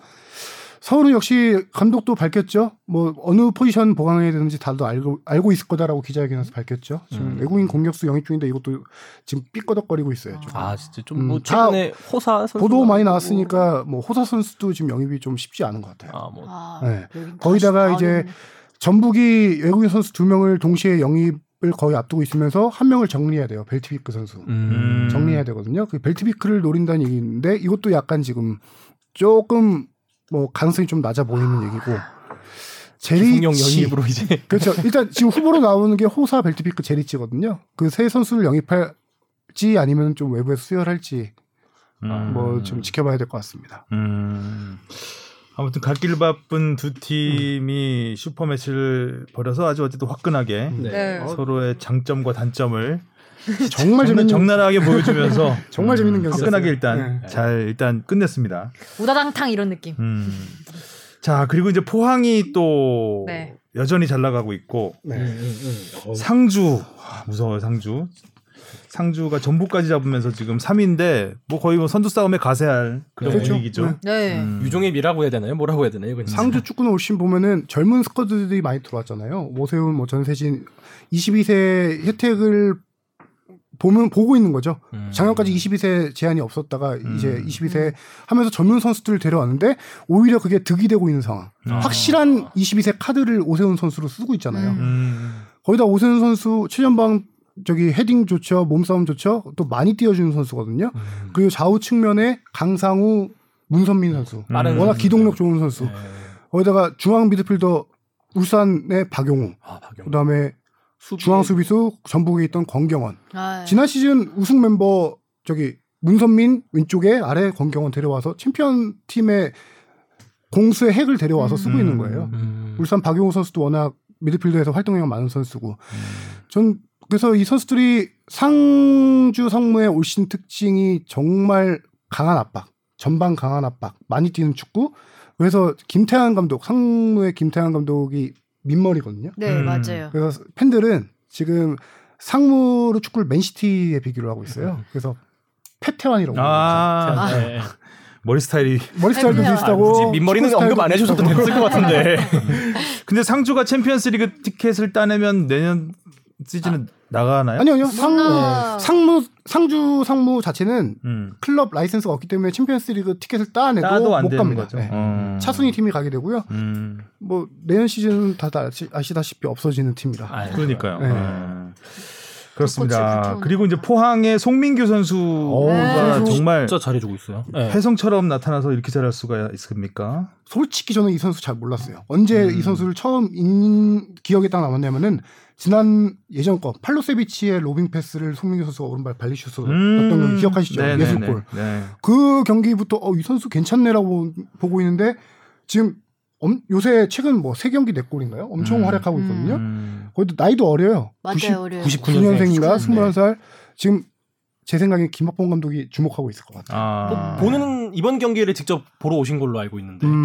서울은 역시 감독도 밝혔죠. 뭐 어느 포지션 보강해야 되는지 다들 알고 알고 있을 거다라고 기자회견에서 밝혔죠. 지금 음. 외국인 공격수 영입 중인데 이것도 지금 삐꺼덕거리고 있어요. 좀. 아 진짜 음, 좀뭐다 최근에 호사 선수 보도 많이 나왔으니까 뭐 호사 선수도 지금 영입이 좀 쉽지 않은 것 같아요. 아 뭐 아, 네. 거기다가 이제 전북이 외국인 선수 두 명을 동시에 영입 을 거의 앞두고 있으면서 한 명을 정리해야 돼요. 벨트비크 선수. 음. 정리해야 되거든요. 그 벨트비크를 노린다는 얘기인데 이것도 약간 지금 조금 뭐 가능성이 좀 낮아 보이는 얘기고 기성용 제리치 영입으로 이제 [laughs] 그렇죠. 일단 지금 후보로 나오는 게 호사 벨트비크 제리치거든요. 그 세 선수를 영입할지 아니면 좀 외부에서 수혈할지 음. 뭐좀 지켜봐야 될 것 같습니다. 음. 아무튼 갈길 바쁜 두 팀이 슈퍼 매치를 벌여서 아주 어쨌든 화끈하게 네. 서로의 장점과 단점을 정말 재밌는 적나라하게 보여주면서 [laughs] 정말 재밌는 경기였어요. 화끈하게 일단 네. 잘 일단 끝냈습니다. 우다당탕 이런 느낌. 음. 자 그리고 이제 포항이 또 네. 여전히 잘 나가고 있고 네. 상주 아, 무서워요 상주. 상주가 전북까지 잡으면서 지금 3위인데 뭐 거의 뭐 선두 싸움에 가세할 그런 그렇죠. 분위기죠. 네. 음. 유종의 미라고 해야 되나요? 뭐라고 해야 되나요? 진짜. 상주 축구는 올신 보면은 젊은 스쿼드들이 많이 들어왔잖아요. 오세훈, 뭐 전세진, 22세 혜택을 보면 보고 있는 거죠. 음. 작년까지 22세 제한이 없었다가 음. 이제 22세 하면서 젊은 선수들을 데려왔는데 오히려 그게 득이 되고 있는 상황. 아. 확실한 22세 카드를 오세훈 선수로 쓰고 있잖아요. 음. 음. 거기다 오세훈 선수 최전방 저기 헤딩 좋죠, 몸싸움 좋죠. 또 많이 뛰어주는 선수거든요. 음. 그리고 좌우 측면에 강상우, 문선민 선수. 빠른 워낙 선수. 기동력 좋은 선수. 네. 거기다가 중앙 미드필더 울산의 박용우, 아 박영. 그다음에. 중앙 수비수 전북에 있던 권경원. 아, 지난 시즌 우승 멤버 저기 문선민 왼쪽에 아래 권경원 데려와서 챔피언 팀의 공수의 핵을 데려와서 쓰고 음. 있는 거예요. 음. 울산 박용우 선수도 워낙 미드필더에서 활동량 많은 선수고. 음. 전 그래서 이 선수들이 상주 상무의 올 시즌 특징이 정말 강한 압박, 전방 강한 압박, 많이 뛰는 축구. 그래서 김태환 감독, 상무의 김태환 감독이 민머리거든요. 네 음. 맞아요. 그래서 팬들은 지금 상무로 축구를 맨시티에 비교를 하고 있어요. 그래서 패태환이라고. 아, 네. [laughs] 머리 스타일이 머리 스타일도 아, 아, 비슷하고. 굳이 민머리는 언급 안 해주셔도 됐을 것 같은데. [laughs] [laughs] 근데 상주가 챔피언스리그 티켓을 따내면 내년 시즌은 나가나요? 아니요, 아니요. 상, 나- 상무 상주 상무 자체는 음. 클럽 라이센스가 없기 때문에 챔피언스리그 티켓을 따내도 못 갑니다. 거죠. 네. 어. 차순위 팀이 가게 되고요. 음. 뭐 내년 시즌은 다들 아시, 아시다시피 없어지는 팀이라. 아, 그러니까요. 네. 어. 그렇습니다. 그리고 이제 포항의 송민규 선수가 네. 정말 진짜 잘해주고 있어요. 네. 혜성처럼 나타나서 이렇게 잘할 수가 있습니까? 솔직히 저는 이 선수 잘 몰랐어요. 언제 음. 이 선수를 처음 인 기억에 딱 남았냐면은 지난 예전 거 팔로세비치의 로빙 패스를 송민규 선수가 오른발 발리슛으로 음. 넣었던 거 기억하시죠? 네네네. 예술골. 네. 그 경기부터 어, 이 선수 괜찮네라고 보고 있는데 지금 엄- 요새 최근 뭐 세 경기 네 골인가요? 엄청 음. 활약하고 있거든요. 음. 거기도 나이도 어려요. 맞아요, 90, 어려요. 99년생인가 99년생. 21살. 지금 제 생각에 김학봉 감독이 주목하고 있을 것 같아요. 아. 보는 이번 경기를 직접 보러 오신 걸로 알고 있는데 음.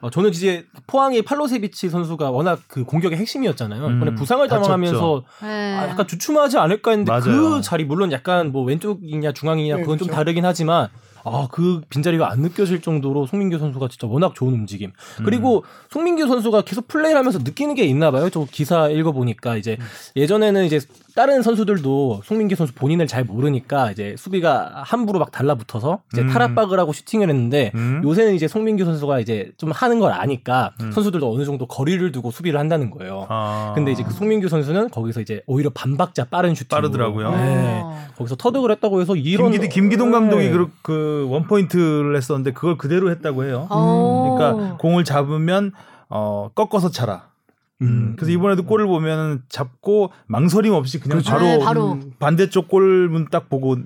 어, 저는 이제 포항의 팔로세비치 선수가 워낙 그 공격의 핵심이었잖아요. 음. 이번에 부상을. 당하면서 네. 아, 약간 주춤하지 않을까 했는데 맞아요. 그 자리 물론 약간 뭐 왼쪽이냐 중앙이냐 네, 그건 좀 그렇죠. 다르긴 하지만 아 그 빈자리가 안 느껴질 정도로 송민규 선수가 진짜 워낙 좋은 움직임. 그리고 송민규 선수가 계속 플레이를 하면서 느끼는 게 있나 봐요. 저 기사 읽어 보니까 이제 예전에는 이제 다른 선수들도 송민규 선수 본인을 잘 모르니까 이제 수비가 함부로 막 달라붙어서 이제 음. 탈압박을 하고 슈팅을 했는데 음. 요새는 이제 송민규 선수가 이제 좀 하는 걸 아니까 음. 선수들도 어느 정도 거리를 두고 수비를 한다는 거예요. 아. 근데 이제 그 송민규 선수는 거기서 이제 오히려 반박자 빠른 슈팅 빠르더라고요. 네. 어. 거기서 터득을 했다고 해서 이런 김기동, 김기동 네. 감독이 그, 그 원포인트를 했었는데 그걸 그대로 했다고 해요. 어. 그러니까 공을 잡으면 어, 꺾어서 차라. 음. 그래서 이번에도 골을 보면 잡고 망설임 없이 그냥 그렇죠. 바로, 네, 바로. 반대쪽 골문 딱 보고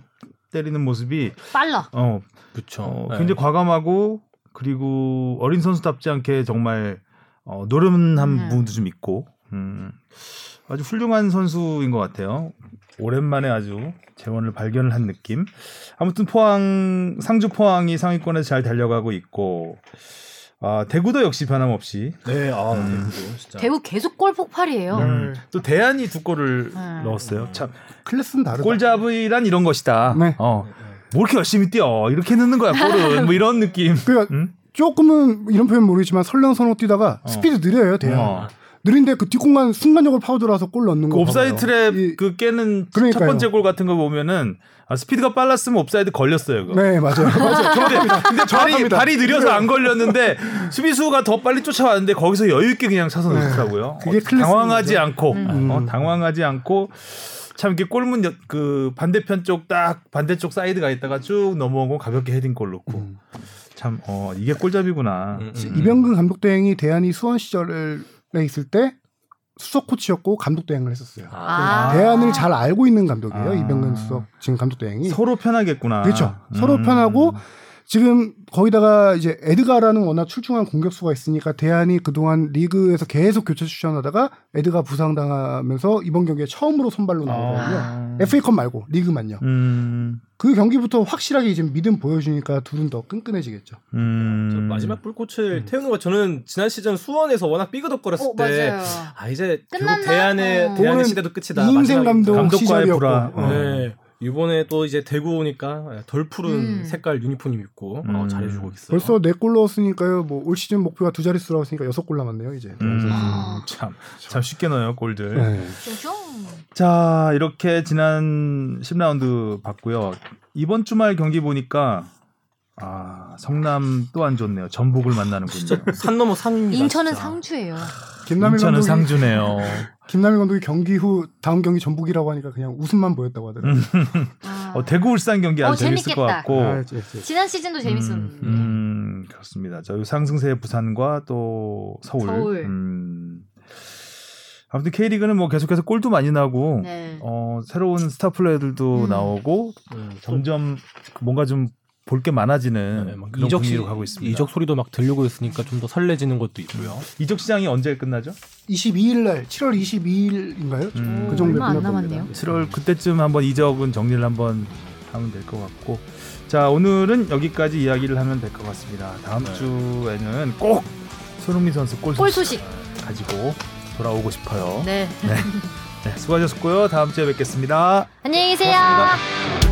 때리는 모습이 빨라. 어, 그렇죠. 어, 굉장히 과감하고 그리고 어린 선수답지 않게 정말 어, 노련한 네. 부분도 좀 있고 음, 아주 훌륭한 선수인 것 같아요. 오랜만에 아주 재원을 발견을 한 느낌. 아무튼 포항 상주 포항이 상위권에서 잘 달려가고 있고 아, 대구도 역시 변함없이 네, 아, 음. 대구 진짜. 대구 계속 골 폭발이에요. 음, 또 대안이 두 골을 네. 넣었어요. 참 클래스는 다르다. 골잡이란 이런 것이다. 네. 어. 뭐 이렇게 열심히 뛰어 이렇게 넣는 거야 골은 뭐 이런 느낌. 그러니까 음? 조금은 이런 표현 모르겠지만 설렁설렁 뛰다가 어. 스피드 느려요, 대야. 어. 느린데 그 뒷공간 순간적으로 파고들어서 골 넣는 그 거. 옵사이드 봐봐요. 트랩 이- 그 깨는 첫 그러니까요. 번째 골 같은 거 보면은 아, 스피드가 빨랐으면 오프사이드 걸렸어요. 그거. 네, 맞아요. [laughs] 맞아요. 정확합니다. 근데 발이. 발이 느려서 안 걸렸는데 [laughs] 수비수가 더 빨리 쫓아왔는데 거기서 여유 있게 그냥 차서 네. 넣더라고요. 그게 어, 당황하지 거죠. 않고 음. 어, 당황하지 않고 참 이렇게 골문 여- 그 반대편 쪽 딱 반대쪽 사이드가 있다가 쭉 넘어온 거 가볍게 헤딩골 넣고 음. 참 어, 이게 골잡이구나. 음, 음. 이병근 감독 대행이 대안이 수원 시절에 있을 때 수석 코치였고 감독 대행을 했었어요. 아. 대안을 잘 알고 있는 감독이에요. 아. 이병근 수석 지금 감독 대행이. 서로 편하겠구나. 그렇죠. 서로 음. 편하고 지금 거기다가 이제 에드가라는 워낙 출중한 공격수가 있으니까 대안이 그동안 리그에서 계속 교체 출전하다가 에드가 부상당하면서 이번 경기에 처음으로 선발로 나오거든요. 아. FA컵 말고 리그만요. 음. 그 경기부터 확실하게 지금 믿음 보여주니까 둘은 더 끈끈해지겠죠. 음. 저 마지막 불꽃을 태우는 거 저는 지난 시즌 수원에서 워낙 삐그덕거렸을 어, 때 맞아요. 아 이제 결국 끝났나? 대안의 어. 대안의 시대도 끝이다. 이인생. 감독 감독과의 시절이었고. 불화. 어. 네. 이번에 또 이제 대구 오니까 덜 푸른 음. 색깔 유니폼 입고 어, 음. 잘해주고 있어요. 벌써 네 골 넣었으니까요. 뭐 올 시즌 목표가 두 자릿수라고 했으니까 여섯 골 남았네요. 이제. 음. 아. 참, 참 쉽게 넣어요 골들. 네. 자 이렇게 지난 10라운드 봤고요. 이번 주말 경기 보니까 아 성남 또 안 좋네요. 전북을 만나는군요. [laughs] 산 넘어 산입니다. 인천은 진짜. 상주예요. 김남일 인천은 감독이 상주네요. [laughs] 김남일 감독이 경기 후 다음 경기 전북이라고 하니까 그냥 웃음만 보였다고 하더라고요. 아. 어, 대구 울산 경기 아주 어, 재밌을 것 재밌겠다. 같고. 아, 이제- 이제 지난 시즌도 재밌었는데. 음, 음, 그렇습니다. 저희 상승세의 부산과 또 서울. 서울. 음. 아무튼 K리그는 뭐 계속해서 골도 많이 나고 네. 어, 새로운 스타 플레이들도 음. 나오고 음, 점점 뭔가 좀 볼 게 많아지는 네, 이적 시, 분위기로 가고 있습니다. 이적 소리도 막 들리고 있으니까 좀 더 설레지는 것도 있고요. 이적 시장이 언제 끝나죠? 22일 날 7월 22일인가요? 음. 그 얼마 안. 남았네요. 7월 그때쯤 한번 이적은 정리를 한번 하면 될 것 같고 자 오늘은 여기까지 이야기를 하면 될 것 같습니다. 다음 네. 주에는 꼭 손흥민 선수 골골 소식. 가지고 돌아오고 싶어요. 네. 네, 수고하셨고요. 다음 주에 뵙겠습니다. 안녕히 계세요. 고맙습니다.